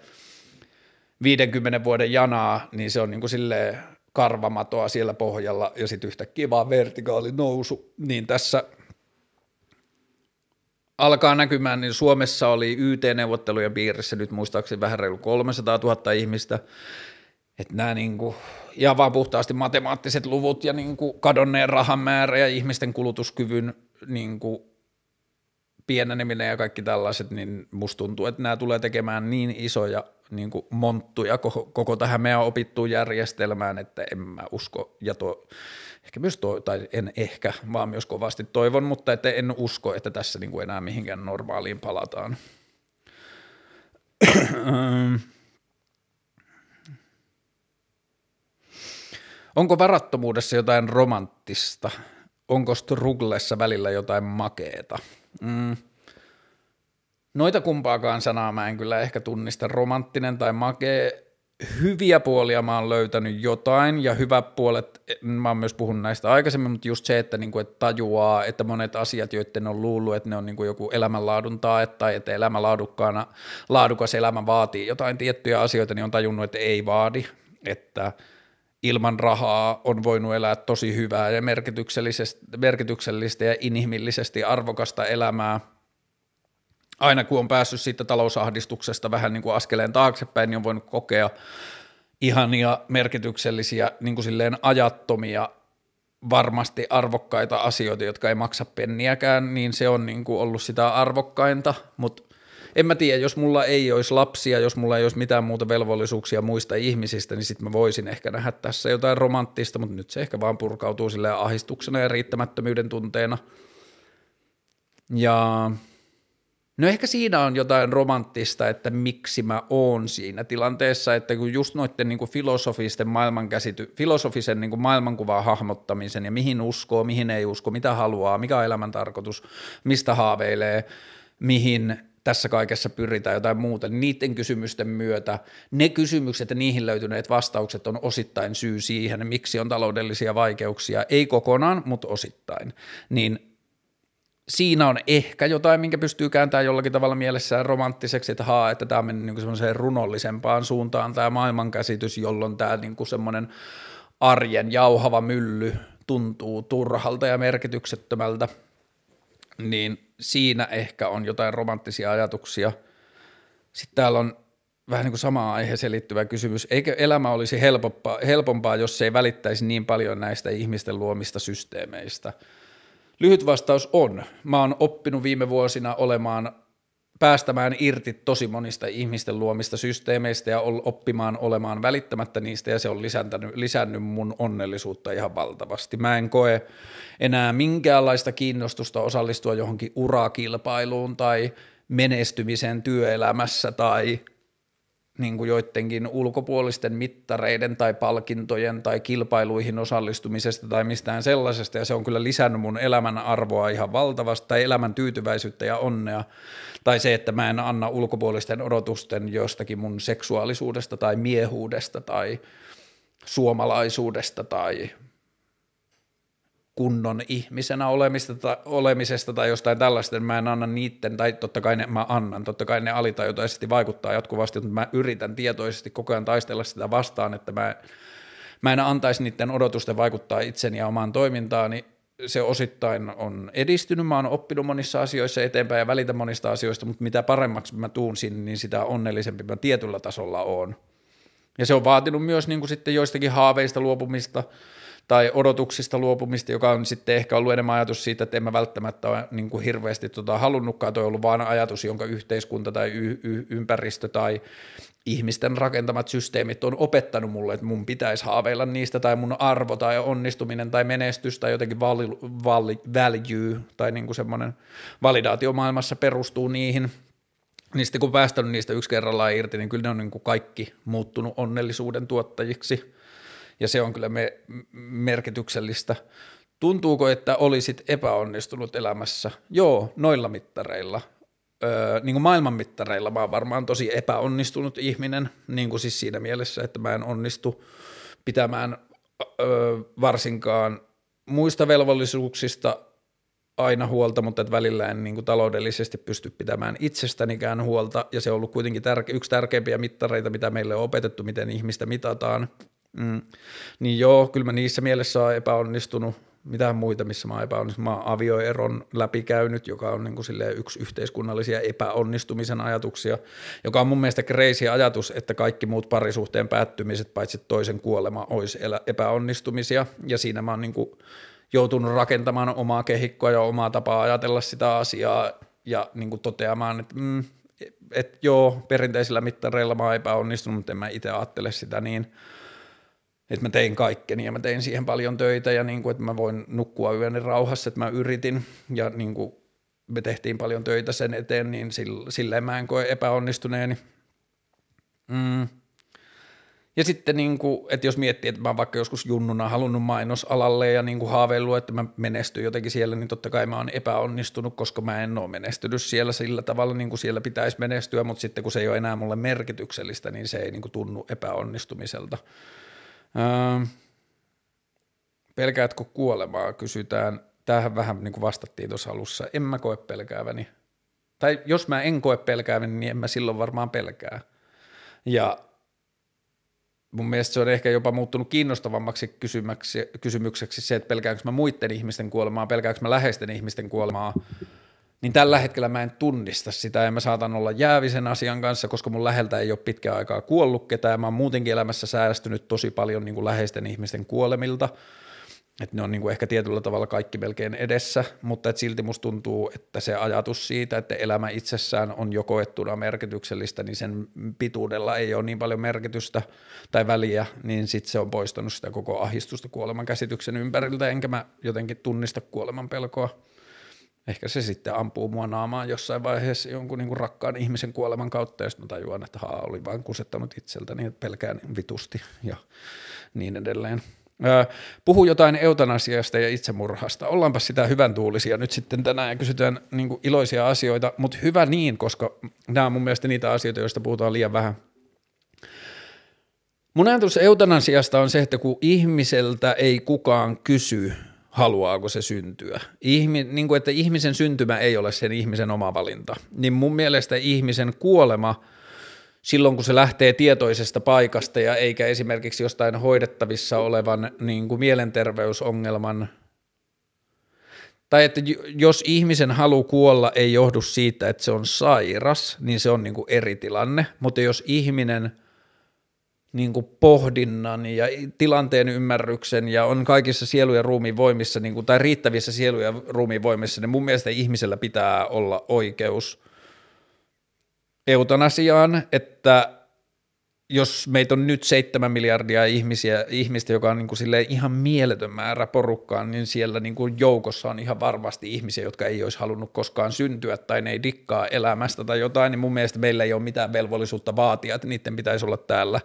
50 vuoden janaa, niin se on niin kuin silleen karvamatoa siellä pohjalla ja sitten yhtäkkiä vaan vertikaali nousu, niin tässä alkaa näkymään, niin Suomessa oli YT-neuvottelujen piirissä nyt muistaakseni vähän reilu 300 000 ihmistä, että nämä niin kuin, ihan vaan puhtaasti matemaattiset luvut ja niin kuin kadonneen rahan määrä ja ihmisten kulutuskyvyn niin kuin pieneneminen ja kaikki tällaiset, niin musta tuntuu, että nämä tulee tekemään niin isoja niin kuin monttuja koko, koko tähän meidän opittuun järjestelmään, että en mä usko, ja tuo, ehkä myös to, tai en ehkä, vaan myös kovasti toivon, mutta että en usko, että tässä niin kuin enää mihinkään normaaliin palataan. Onko varattomuudessa jotain romanttista? Onko struglessa välillä jotain makeeta? Mm. Noita kumpaakaan sanaa mä en kyllä ehkä tunnista. Romanttinen tai makee. Hyviä puolia mä oon löytänyt jotain ja hyvät puolet, mä oon myös puhunut näistä aikaisemmin, mutta just se, että, niinku, että tajuaa, että monet asiat, joiden on luullut, että ne on niinku joku elämänlaadun tae tai että elämä laadukkaana, laadukas elämä vaatii jotain tiettyjä asioita, niin on tajunnut, että ei vaadi, että – ilman rahaa on voinut elää tosi hyvää ja merkityksellistä ja inhimillisesti arvokasta elämää. Aina kun on päässyt siitä talousahdistuksesta vähän niin kuin askeleen taaksepäin, niin on voinut kokea ihania, merkityksellisiä, niin kuin silleen ajattomia, varmasti arvokkaita asioita, jotka ei maksa penniäkään, niin se on niin kuin ollut sitä arvokkainta, mutta en mä tiedä, jos mulla ei olisi lapsia, jos mulla ei olisi mitään muuta velvollisuuksia muista ihmisistä, niin sitten mä voisin ehkä nähdä tässä jotain romanttista, mutta nyt se ehkä vaan purkautuu sille ahistuksena ja riittämättömyyden tunteena. Ja no ehkä siinä on jotain romanttista, että miksi mä oon siinä tilanteessa, että kun just noiden niin filosofisten maailmankäsity, filosofisen niin maailmankuvan hahmottamisen ja mihin uskoo, mihin ei usko, mitä haluaa, mikä on elämän tarkoitus, mistä haaveilee, mihin tässä kaikessa pyritään jotain muuta, niin niiden kysymysten myötä. Ne kysymykset ja niihin löytyneet vastaukset on osittain syy siihen, miksi on taloudellisia vaikeuksia, ei kokonaan, mutta osittain, niin siinä on ehkä jotain, minkä pystyy kääntämään jollakin tavalla mielessään romanttiseksi, että haa, että tämä on niin semmoiseen runollisempaan suuntaan tämä maailmankäsitys, jolloin tämä niin kuin semmoinen arjen jauhava mylly tuntuu turhalta ja merkityksettömältä, niin siinä ehkä on jotain romanttisia ajatuksia. Sitten täällä on vähän niin kuin samaan aiheeseen liittyvä kysymys. Eikö elämä olisi helpompaa, helpompaa, jos se ei välittäisi niin paljon näistä ihmisten luomista systeemeistä? Lyhyt vastaus on. Mä oon oppinut viime vuosina olemaan päästämään irti tosi monista ihmisten luomista systeemeistä ja oppimaan olemaan välittämättä niistä ja se on lisännyt, lisännyt mun onnellisuutta ihan valtavasti. Mä en koe enää minkäänlaista kiinnostusta osallistua johonkin urakilpailuun tai menestymiseen työelämässä tai niin kuin joidenkin ulkopuolisten mittareiden tai palkintojen tai kilpailuihin osallistumisesta tai mistään sellaisesta, ja se on kyllä lisännyt mun elämän arvoa ihan valtavasti, tai elämän tyytyväisyyttä ja onnea, tai se, että mä en anna ulkopuolisten odotusten jostakin mun seksuaalisuudesta tai miehuudesta tai suomalaisuudesta tai kunnon ihmisenä olemista tai, olemisesta tai jostain tällaista, mä en anna niiden, tai totta kai ne mä annan, totta kai ne alitajutoisesti vaikuttaa jatkuvasti, mutta mä yritän tietoisesti koko ajan taistella sitä vastaan, että mä, mä en antaisi niiden odotusten vaikuttaa itseni ja omaan toimintaani, se osittain on edistynyt, mä oon oppinut monissa asioissa eteenpäin ja välitän monista asioista, mutta mitä paremmaksi mä tuun sinne, niin sitä onnellisempi mä tietyllä tasolla on. Ja se on vaatinut myös niin kuin sitten joistakin haaveista luopumista, tai odotuksista luopumista, joka on sitten ehkä ollut enemmän ajatus siitä, että en mä välttämättä ole niin kuin hirveästi tota halunnutkaan, toi on ollut vaan ajatus, jonka yhteiskunta tai y- y- ympäristö tai ihmisten rakentamat systeemit on opettanut mulle, että mun pitäisi haaveilla niistä, tai mun arvo tai onnistuminen tai menestys tai jotenkin vali, vali, value tai niin kuin semmoinen validaatio maailmassa perustuu niihin, niin sitten kun päästänyt niistä yksi kerrallaan irti, niin kyllä ne on niin kuin kaikki muuttunut onnellisuuden tuottajiksi – ja se on kyllä me, merkityksellistä. Tuntuuko, että olisit epäonnistunut elämässä? Joo, noilla mittareilla. Öö, niin kuin maailman mittareilla mä oon varmaan tosi epäonnistunut ihminen, niin kuin siis siinä mielessä, että mä en onnistu pitämään öö, varsinkaan muista velvollisuuksista aina huolta, mutta että välillä en niin kuin taloudellisesti pysty pitämään itsestänikään huolta, ja se on ollut kuitenkin tärke- yksi tärkeimpiä mittareita, mitä meille on opetettu, miten ihmistä mitataan, Mm. Niin joo, kyllä mä niissä mielessä on epäonnistunut. mitään muita, missä mä oon epäonnistunut. Mä oon avioeron läpikäynyt, joka on niin kuin yksi yhteiskunnallisia epäonnistumisen ajatuksia, joka on mun mielestä crazy ajatus, että kaikki muut parisuhteen päättymiset, paitsi toisen kuolema, olisi epäonnistumisia. Ja siinä mä oon niin kuin joutunut rakentamaan omaa kehikkoa ja omaa tapaa ajatella sitä asiaa ja niin kuin toteamaan, että mm, et joo, perinteisillä mittareilla mä oon epäonnistunut, mutta en mä itse ajattele sitä niin – että mä tein kaikkeni ja mä tein siihen paljon töitä ja niin kuin, että mä voin nukkua yöni rauhassa, että mä yritin ja niin kuin me tehtiin paljon töitä sen eteen, niin silleen mä en koe epäonnistuneeni. Mm. Ja sitten, niin kuin, että jos miettii, että mä oon vaikka joskus junnuna halunnut mainosalalle ja niin kuin haaveillut, että mä menestyn jotenkin siellä, niin totta kai mä oon epäonnistunut, koska mä en ole menestynyt siellä sillä tavalla, niin kuin siellä pitäisi menestyä, mutta sitten kun se ei ole enää mulle merkityksellistä, niin se ei niin kuin tunnu epäonnistumiselta. Ähm, pelkäätkö kuolemaa, kysytään. Tähän vähän niin kuin vastattiin tuossa alussa. En mä koe pelkääväni. Tai jos mä en koe pelkääväni, niin en mä silloin varmaan pelkää. Ja mun mielestä se on ehkä jopa muuttunut kiinnostavammaksi kysymykseksi se, että pelkäänkö mä muiden ihmisten kuolemaa, pelkäänkö mä läheisten ihmisten kuolemaa – niin tällä hetkellä mä en tunnista sitä ja mä saatan olla jäävisen asian kanssa, koska mun läheltä ei ole pitkään aikaa kuollut ketään. Mä oon muutenkin elämässä säästynyt tosi paljon niin kuin läheisten ihmisten kuolemilta, että ne on niin kuin ehkä tietyllä tavalla kaikki melkein edessä, mutta et silti musta tuntuu, että se ajatus siitä, että elämä itsessään on jo koettuna merkityksellistä, niin sen pituudella ei ole niin paljon merkitystä tai väliä, niin sitten se on poistanut sitä koko ahistusta kuoleman käsityksen ympäriltä, enkä mä jotenkin tunnista kuoleman pelkoa ehkä se sitten ampuu mua naamaan jossain vaiheessa jonkun niin kuin rakkaan ihmisen kuoleman kautta, ja sitten tajuan, että haa, oli vain kusettanut itseltäni, että pelkään vitusti ja niin edelleen. puhu jotain eutanasiasta ja itsemurhasta. Ollaanpa sitä hyvän tuulisia nyt sitten tänään ja kysytään niin kuin iloisia asioita, mutta hyvä niin, koska nämä on mun mielestä niitä asioita, joista puhutaan liian vähän. Mun ajatus eutanasiasta on se, että kun ihmiseltä ei kukaan kysy, haluaako se syntyä. Ihmi, niin kuin, että ihmisen syntymä ei ole sen ihmisen oma valinta. Niin mun mielestä ihmisen kuolema silloin, kun se lähtee tietoisesta paikasta ja eikä esimerkiksi jostain hoidettavissa olevan niin kuin mielenterveysongelman tai että jos ihmisen halu kuolla ei johdu siitä, että se on sairas, niin se on niin kuin eri tilanne, mutta jos ihminen – niin kuin pohdinnan ja tilanteen ymmärryksen ja on kaikissa sielu- ja ruumiin voimissa, niin kuin, tai riittävissä sielu- ja ruumiin voimissa, niin mun mielestä ihmisellä pitää olla oikeus eutanasiaan, että jos meitä on nyt seitsemän miljardia ihmisiä, ihmistä, joka on niin kuin ihan mieletön määrä porukkaa, niin siellä niin kuin joukossa on ihan varmasti ihmisiä, jotka ei olisi halunnut koskaan syntyä tai ne ei dikkaa elämästä tai jotain, niin mun mielestä meillä ei ole mitään velvollisuutta vaatia, että niiden pitäisi olla täällä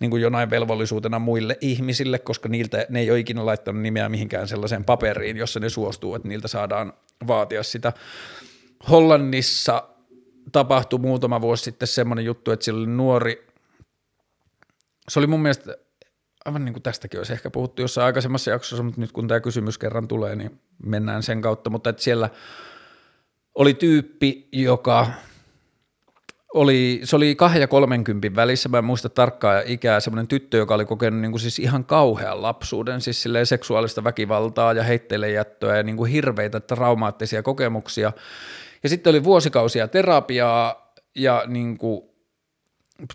niin kuin jonain velvollisuutena muille ihmisille, koska niiltä ne ei ole ikinä laittanut nimeä mihinkään sellaiseen paperiin, jossa ne suostuu, että niiltä saadaan vaatia sitä. Hollannissa tapahtui muutama vuosi sitten semmoinen juttu, että siellä oli nuori se oli mun mielestä, aivan niin kuin tästäkin olisi ehkä puhuttu jossain aikaisemmassa jaksossa, mutta nyt kun tämä kysymys kerran tulee, niin mennään sen kautta, mutta että siellä oli tyyppi, joka oli, se oli kahden ja kolmenkympin välissä, mä en muista tarkkaa ikää, semmoinen tyttö, joka oli kokenut niin kuin siis ihan kauhean lapsuuden, siis seksuaalista väkivaltaa ja heitteillejättöä ja niin kuin hirveitä traumaattisia kokemuksia. Ja sitten oli vuosikausia terapiaa ja niin kuin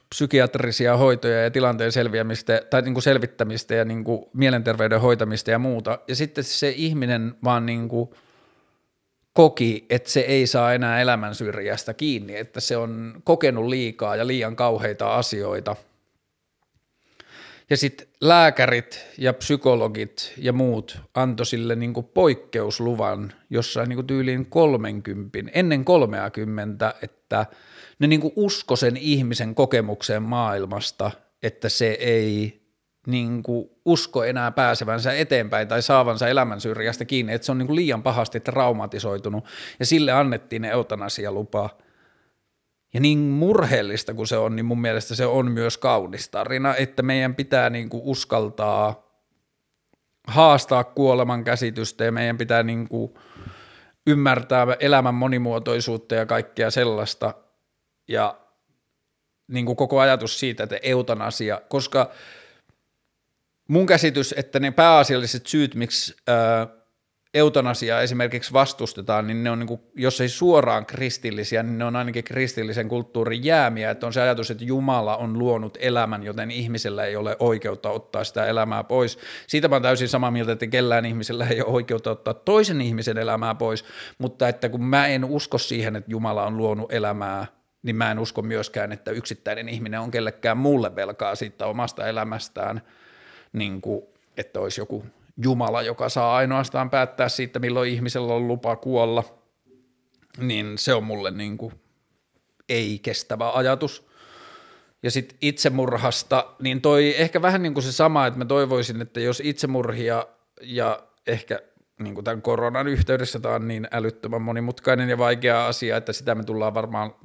psykiatrisia hoitoja ja tilanteen selviämistä tai niin kuin selvittämistä ja niin kuin mielenterveyden hoitamista ja muuta. Ja sitten se ihminen vaan niin kuin koki, että se ei saa enää elämän syrjästä kiinni, että se on kokenut liikaa ja liian kauheita asioita. Ja sitten lääkärit ja psykologit ja muut antoi sille niin poikkeusluvan jossain niin tyyliin 30, ennen 30, että – ne niin kuin usko sen ihmisen kokemukseen maailmasta, että se ei niin kuin usko enää pääsevänsä eteenpäin tai saavansa elämän syrjästä kiinni, että se on niin kuin liian pahasti traumatisoitunut ja sille annettiin ne eutanasialupa. Ja niin murheellista kuin se on, niin mun mielestä se on myös kaunis tarina, että meidän pitää niin kuin uskaltaa haastaa kuoleman käsitystä ja meidän pitää niin kuin ymmärtää elämän monimuotoisuutta ja kaikkea sellaista, ja niin kuin koko ajatus siitä, että eutanasia, koska mun käsitys, että ne pääasialliset syyt, miksi ää, esimerkiksi vastustetaan, niin ne on, niin kuin, jos ei suoraan kristillisiä, niin ne on ainakin kristillisen kulttuurin jäämiä, että on se ajatus, että Jumala on luonut elämän, joten ihmisellä ei ole oikeutta ottaa sitä elämää pois. Siitä mä oon täysin samaa mieltä, että kellään ihmisellä ei ole oikeutta ottaa toisen ihmisen elämää pois, mutta että kun mä en usko siihen, että Jumala on luonut elämää, niin mä en usko myöskään, että yksittäinen ihminen on kellekään muulle velkaa siitä omasta elämästään, niin kuin, että olisi joku Jumala, joka saa ainoastaan päättää siitä, milloin ihmisellä on lupa kuolla, niin se on mulle niin kuin ei-kestävä ajatus. Ja sitten itsemurhasta, niin toi ehkä vähän niin kuin se sama, että mä toivoisin, että jos itsemurhia ja ehkä niin kuin tämän koronan yhteydessä tämä on niin älyttömän monimutkainen ja vaikea asia, että sitä me tullaan varmaan,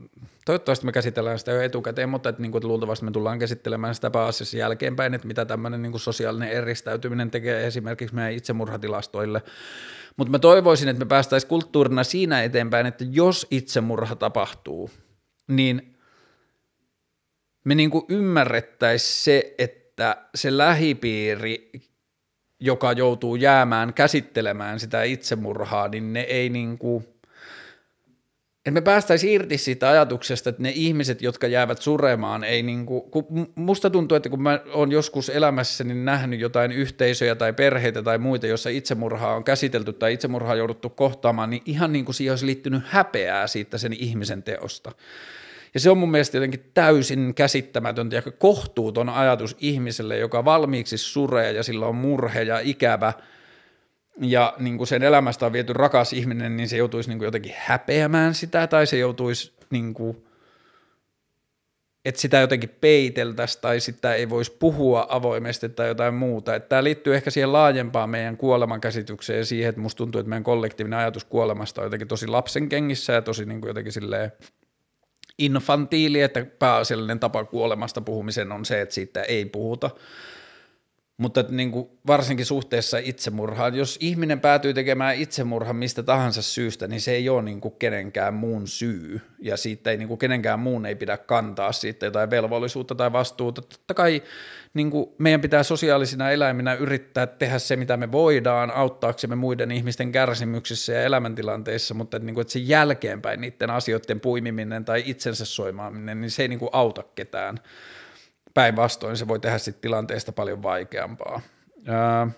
toivottavasti me käsitellään sitä jo etukäteen, mutta että, niin kuin, että luultavasti me tullaan käsittelemään sitä pääasiassa jälkeenpäin, että mitä tämmöinen niin sosiaalinen eristäytyminen tekee esimerkiksi meidän itsemurhatilastoille. Mutta mä toivoisin, että me päästäisiin kulttuurina siinä eteenpäin, että jos itsemurha tapahtuu, niin me niin ymmärrettäisiin se, että se lähipiiri joka joutuu jäämään käsittelemään sitä itsemurhaa, niin ne ei niin kuin, että me päästäisiin irti siitä ajatuksesta, että ne ihmiset, jotka jäävät suremaan, ei niin kuin, kun musta tuntuu, että kun mä oon joskus elämässäni nähnyt jotain yhteisöjä tai perheitä tai muita, joissa itsemurhaa on käsitelty tai itsemurhaa on jouduttu kohtaamaan, niin ihan niin kuin siihen olisi liittynyt häpeää siitä sen ihmisen teosta. Ja se on mun mielestä jotenkin täysin käsittämätöntä ja kohtuuton ajatus ihmiselle, joka valmiiksi suree ja sillä on murhe ja ikävä ja niin kuin sen elämästä on viety rakas ihminen, niin se joutuisi niin kuin jotenkin häpeämään sitä tai se joutuisi niin kuin, että sitä jotenkin peiteltäisiin tai sitä ei voisi puhua avoimesti tai jotain muuta. Että tämä liittyy ehkä siihen laajempaan meidän kuolemankäsitykseen ja siihen, että musta tuntuu, että meidän kollektiivinen ajatus kuolemasta on jotenkin tosi lapsen kengissä ja tosi niin kuin jotenkin silleen infantiili, että pääasiallinen tapa kuolemasta puhumisen on se, että siitä ei puhuta. Mutta niin kuin varsinkin suhteessa itsemurhaan, jos ihminen päätyy tekemään itsemurhan mistä tahansa syystä, niin se ei ole niin kuin kenenkään muun syy. Ja siitä ei niin kuin kenenkään muun ei pidä kantaa siitä jotain velvollisuutta tai vastuuta. Totta kai niin kuin meidän pitää sosiaalisina eläiminä yrittää tehdä se, mitä me voidaan, auttaaksemme muiden ihmisten kärsimyksissä ja elämäntilanteissa, mutta että, niin kuin, että se jälkeenpäin niiden asioiden puimiminen tai itsensä soimaaminen, niin se ei niin kuin auta ketään päinvastoin se voi tehdä sitten tilanteesta paljon vaikeampaa. Ää,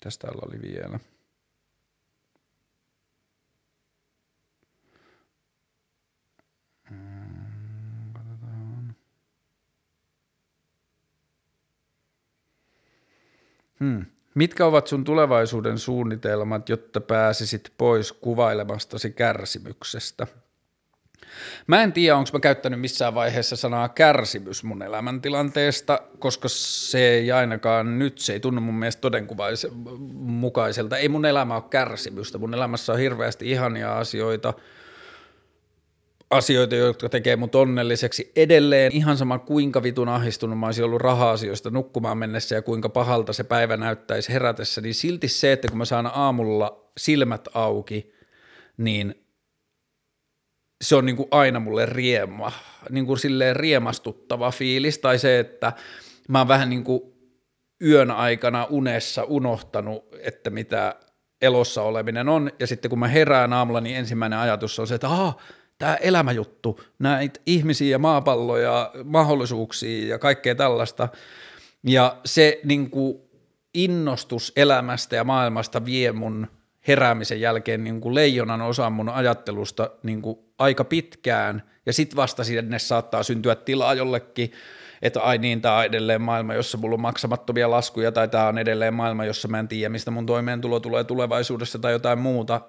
tästä täällä oli vielä? Hmm. Mitkä ovat sun tulevaisuuden suunnitelmat, jotta pääsisit pois kuvailemastasi kärsimyksestä? Mä en tiedä, onko mä käyttänyt missään vaiheessa sanaa kärsimys mun elämäntilanteesta, koska se ei ainakaan nyt, se ei tunnu mun mielestä todenmukaiselta. Ei mun elämä ole kärsimystä, mun elämässä on hirveästi ihania asioita, asioita, jotka tekee mut onnelliseksi edelleen. Ihan sama kuinka vitun ahdistunut mä olisin ollut raha-asioista nukkumaan mennessä ja kuinka pahalta se päivä näyttäisi herätessä, niin silti se, että kun mä saan aamulla silmät auki, niin – se on niin kuin aina mulle riema, niin kuin silleen riemastuttava fiilis, tai se, että mä oon vähän niin kuin yön aikana unessa unohtanut, että mitä elossa oleminen on, ja sitten kun mä herään aamulla, niin ensimmäinen ajatus on se, että aha, tämä elämäjuttu, näitä ihmisiä ja maapalloja, mahdollisuuksia ja kaikkea tällaista, ja se niin kuin innostus elämästä ja maailmasta vie mun heräämisen jälkeen niin kuin leijonan osan mun ajattelusta niin kuin aika pitkään, ja sitten vasta sinne saattaa syntyä tilaa jollekin, että ai niin, tämä on edelleen maailma, jossa mulla on maksamattomia laskuja, tai tämä on edelleen maailma, jossa mä en tiedä, mistä mun toimeentulo tulee tulevaisuudessa tai jotain muuta,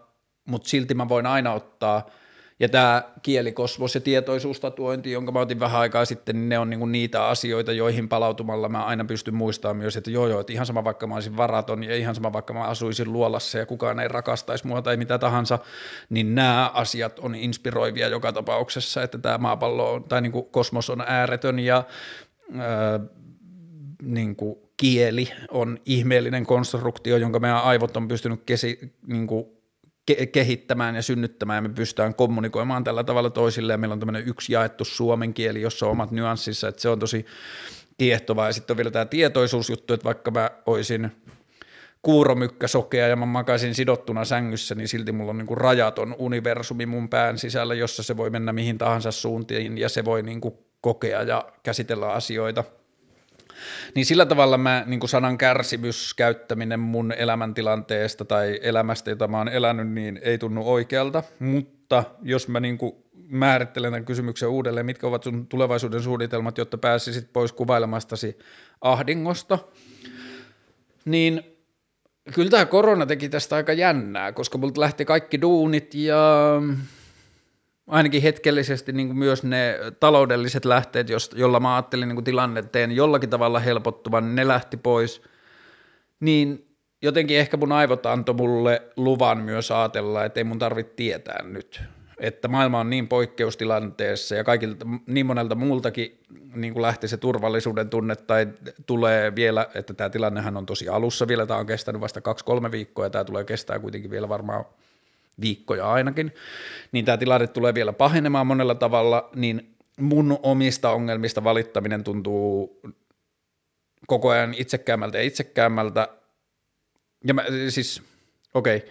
mutta silti mä voin aina ottaa – ja tämä kielikosmos ja tietoisuustatuointi, jonka mä otin vähän aikaa sitten, niin ne on niinku niitä asioita, joihin palautumalla mä aina pystyn muistamaan myös, että joo joo, että ihan sama vaikka mä olisin varaton ja ihan sama vaikka mä asuisin luolassa ja kukaan ei rakastaisi mua tai mitä tahansa, niin nämä asiat on inspiroivia joka tapauksessa, että tämä maapallo on, tai niinku kosmos on ääretön ja ää, niinku kieli on ihmeellinen konstruktio, jonka meidän aivot on pystynyt kesi, niinku ke- kehittämään ja synnyttämään ja me pystytään kommunikoimaan tällä tavalla toisille ja meillä on tämmöinen yksi jaettu suomen kieli, jossa on omat nyanssissa, että se on tosi kiehtovaa. Ja sitten on vielä tämä tietoisuusjuttu, että vaikka mä olisin kuuromykkä sokea ja mä makaisin sidottuna sängyssä, niin silti mulla on niin kuin rajaton universumi mun pään sisällä, jossa se voi mennä mihin tahansa suuntiin ja se voi niin kuin kokea ja käsitellä asioita. Niin sillä tavalla mä niin kuin sanan kärsimys käyttäminen mun elämäntilanteesta tai elämästä, jota mä oon elänyt, niin ei tunnu oikealta, mutta jos mä niin kuin määrittelen tämän kysymyksen uudelleen, mitkä ovat sun tulevaisuuden suunnitelmat, jotta pääsisit pois kuvailemastasi ahdingosta, niin kyllä tämä korona teki tästä aika jännää, koska multa lähti kaikki duunit ja ainakin hetkellisesti niin kuin myös ne taloudelliset lähteet, jolla mä ajattelin niin kuin tilanteen jollakin tavalla helpottuvan, ne lähti pois, niin jotenkin ehkä mun aivot antoi mulle luvan myös ajatella, että ei mun tarvitse tietää nyt, että maailma on niin poikkeustilanteessa ja kaikilta, niin monelta muultakin niin kuin lähti se turvallisuuden tunne tai tulee vielä, että tämä tilannehan on tosi alussa vielä, tämä on kestänyt vasta kaksi-kolme viikkoa ja tämä tulee kestää kuitenkin vielä varmaan viikkoja ainakin, niin tämä tilanne tulee vielä pahenemaan monella tavalla, niin mun omista ongelmista valittaminen tuntuu koko ajan itsekäämmältä ja itsekäämmältä, ja mä, siis, okei, okay,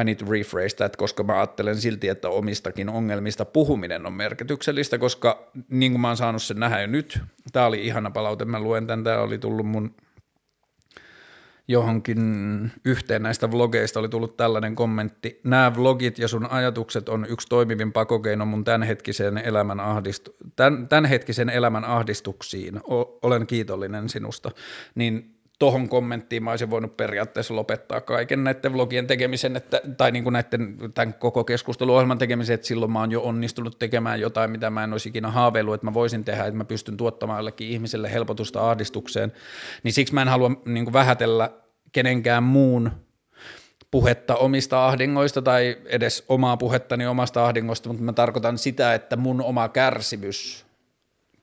I need to rephrase that, koska mä ajattelen silti, että omistakin ongelmista puhuminen on merkityksellistä, koska niin kuin mä oon saanut sen nähdä jo nyt, tämä oli ihana palaute, mä luen tämän, tämä oli tullut mun johonkin yhteen näistä vlogeista oli tullut tällainen kommentti. Nämä vlogit ja sun ajatukset on yksi toimivin pakokeino mun tämänhetkisen elämän, ahdistu- tämän, tämänhetkisen elämän ahdistuksiin. O- olen kiitollinen sinusta. Niin tuohon kommenttiin mä olisin voinut periaatteessa lopettaa kaiken näiden vlogien tekemisen, että, tai niin kuin näiden, tämän koko keskusteluohjelman tekemisen, että silloin mä oon jo onnistunut tekemään jotain, mitä mä en olisi ikinä haaveillut, että mä voisin tehdä, että mä pystyn tuottamaan jollekin ihmiselle helpotusta ahdistukseen, niin siksi mä en halua niin kuin vähätellä kenenkään muun puhetta omista ahdingoista tai edes omaa puhettani omasta ahdingosta, mutta mä tarkoitan sitä, että mun oma kärsimys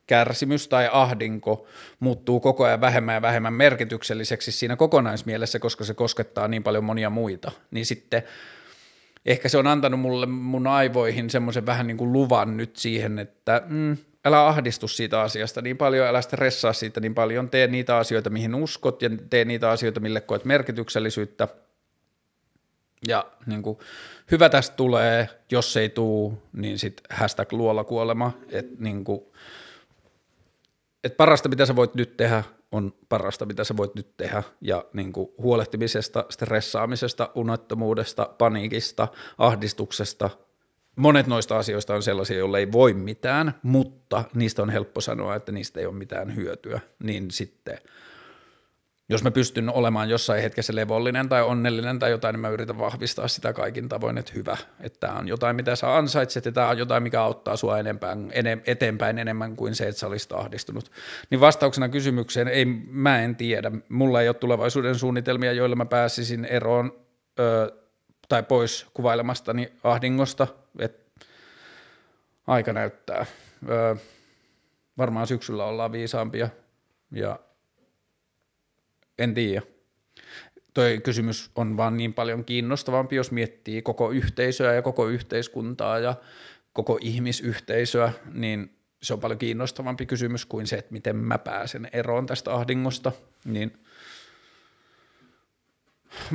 kärsimys tai ahdinko muuttuu koko ajan vähemmän ja vähemmän merkitykselliseksi siinä kokonaismielessä, koska se koskettaa niin paljon monia muita, niin sitten ehkä se on antanut mulle mun aivoihin semmoisen vähän niin kuin luvan nyt siihen, että mm, älä ahdistu siitä asiasta niin paljon, älä stressaa siitä niin paljon, tee niitä asioita, mihin uskot ja tee niitä asioita, mille koet merkityksellisyyttä. Ja niin kuin, hyvä tästä tulee, jos ei tuu, niin sitten hashtag luola kuolema, että niin kuin, että parasta, mitä sä voit nyt tehdä, on parasta, mitä sä voit nyt tehdä. Ja niin kuin huolehtimisesta, stressaamisesta, unettomuudesta, paniikista, ahdistuksesta. Monet noista asioista on sellaisia, joille ei voi mitään, mutta niistä on helppo sanoa, että niistä ei ole mitään hyötyä. Niin sitten – jos mä pystyn olemaan jossain hetkessä levollinen tai onnellinen tai jotain, niin mä yritän vahvistaa sitä kaikin tavoin, että hyvä, että tämä on jotain, mitä sä ansaitset ja tämä on jotain, mikä auttaa sua enempään, enem, eteenpäin enemmän kuin se, että sä olisit ahdistunut. Niin vastauksena kysymykseen, ei, mä en tiedä. Mulla ei ole tulevaisuuden suunnitelmia, joilla mä pääsisin eroon ö, tai pois kuvailemastani ahdingosta, että aika näyttää. Ö, varmaan syksyllä ollaan viisaampia ja en tiedä. Toi kysymys on vaan niin paljon kiinnostavampi, jos miettii koko yhteisöä ja koko yhteiskuntaa ja koko ihmisyhteisöä, niin se on paljon kiinnostavampi kysymys kuin se, että miten mä pääsen eroon tästä ahdingosta, niin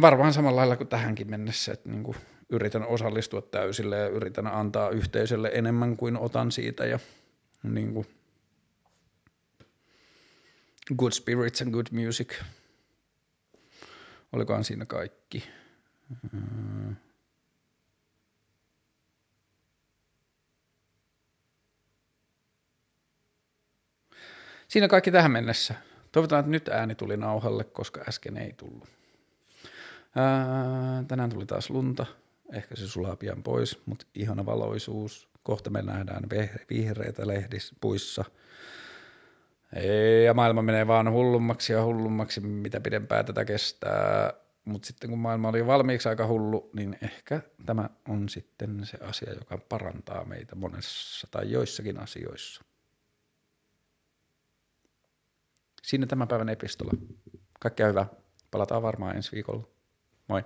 varmaan samalla lailla kuin tähänkin mennessä, että niin yritän osallistua täysille ja yritän antaa yhteisölle enemmän kuin otan siitä ja niin kuin good spirits and good music – Olikohan siinä kaikki? Siinä kaikki tähän mennessä. Toivotaan, että nyt ääni tuli nauhalle, koska äsken ei tullut. Ää, tänään tuli taas lunta. Ehkä se sulaa pian pois, mutta ihana valoisuus. Kohta me nähdään vihreitä lehdissä puissa – ja maailma menee vaan hullummaksi ja hullummaksi, mitä pidempään tätä kestää. Mutta sitten kun maailma oli valmiiksi aika hullu, niin ehkä tämä on sitten se asia, joka parantaa meitä monessa tai joissakin asioissa. Siinä tämän päivän epistola. Kaikkea hyvää. Palataan varmaan ensi viikolla. Moi.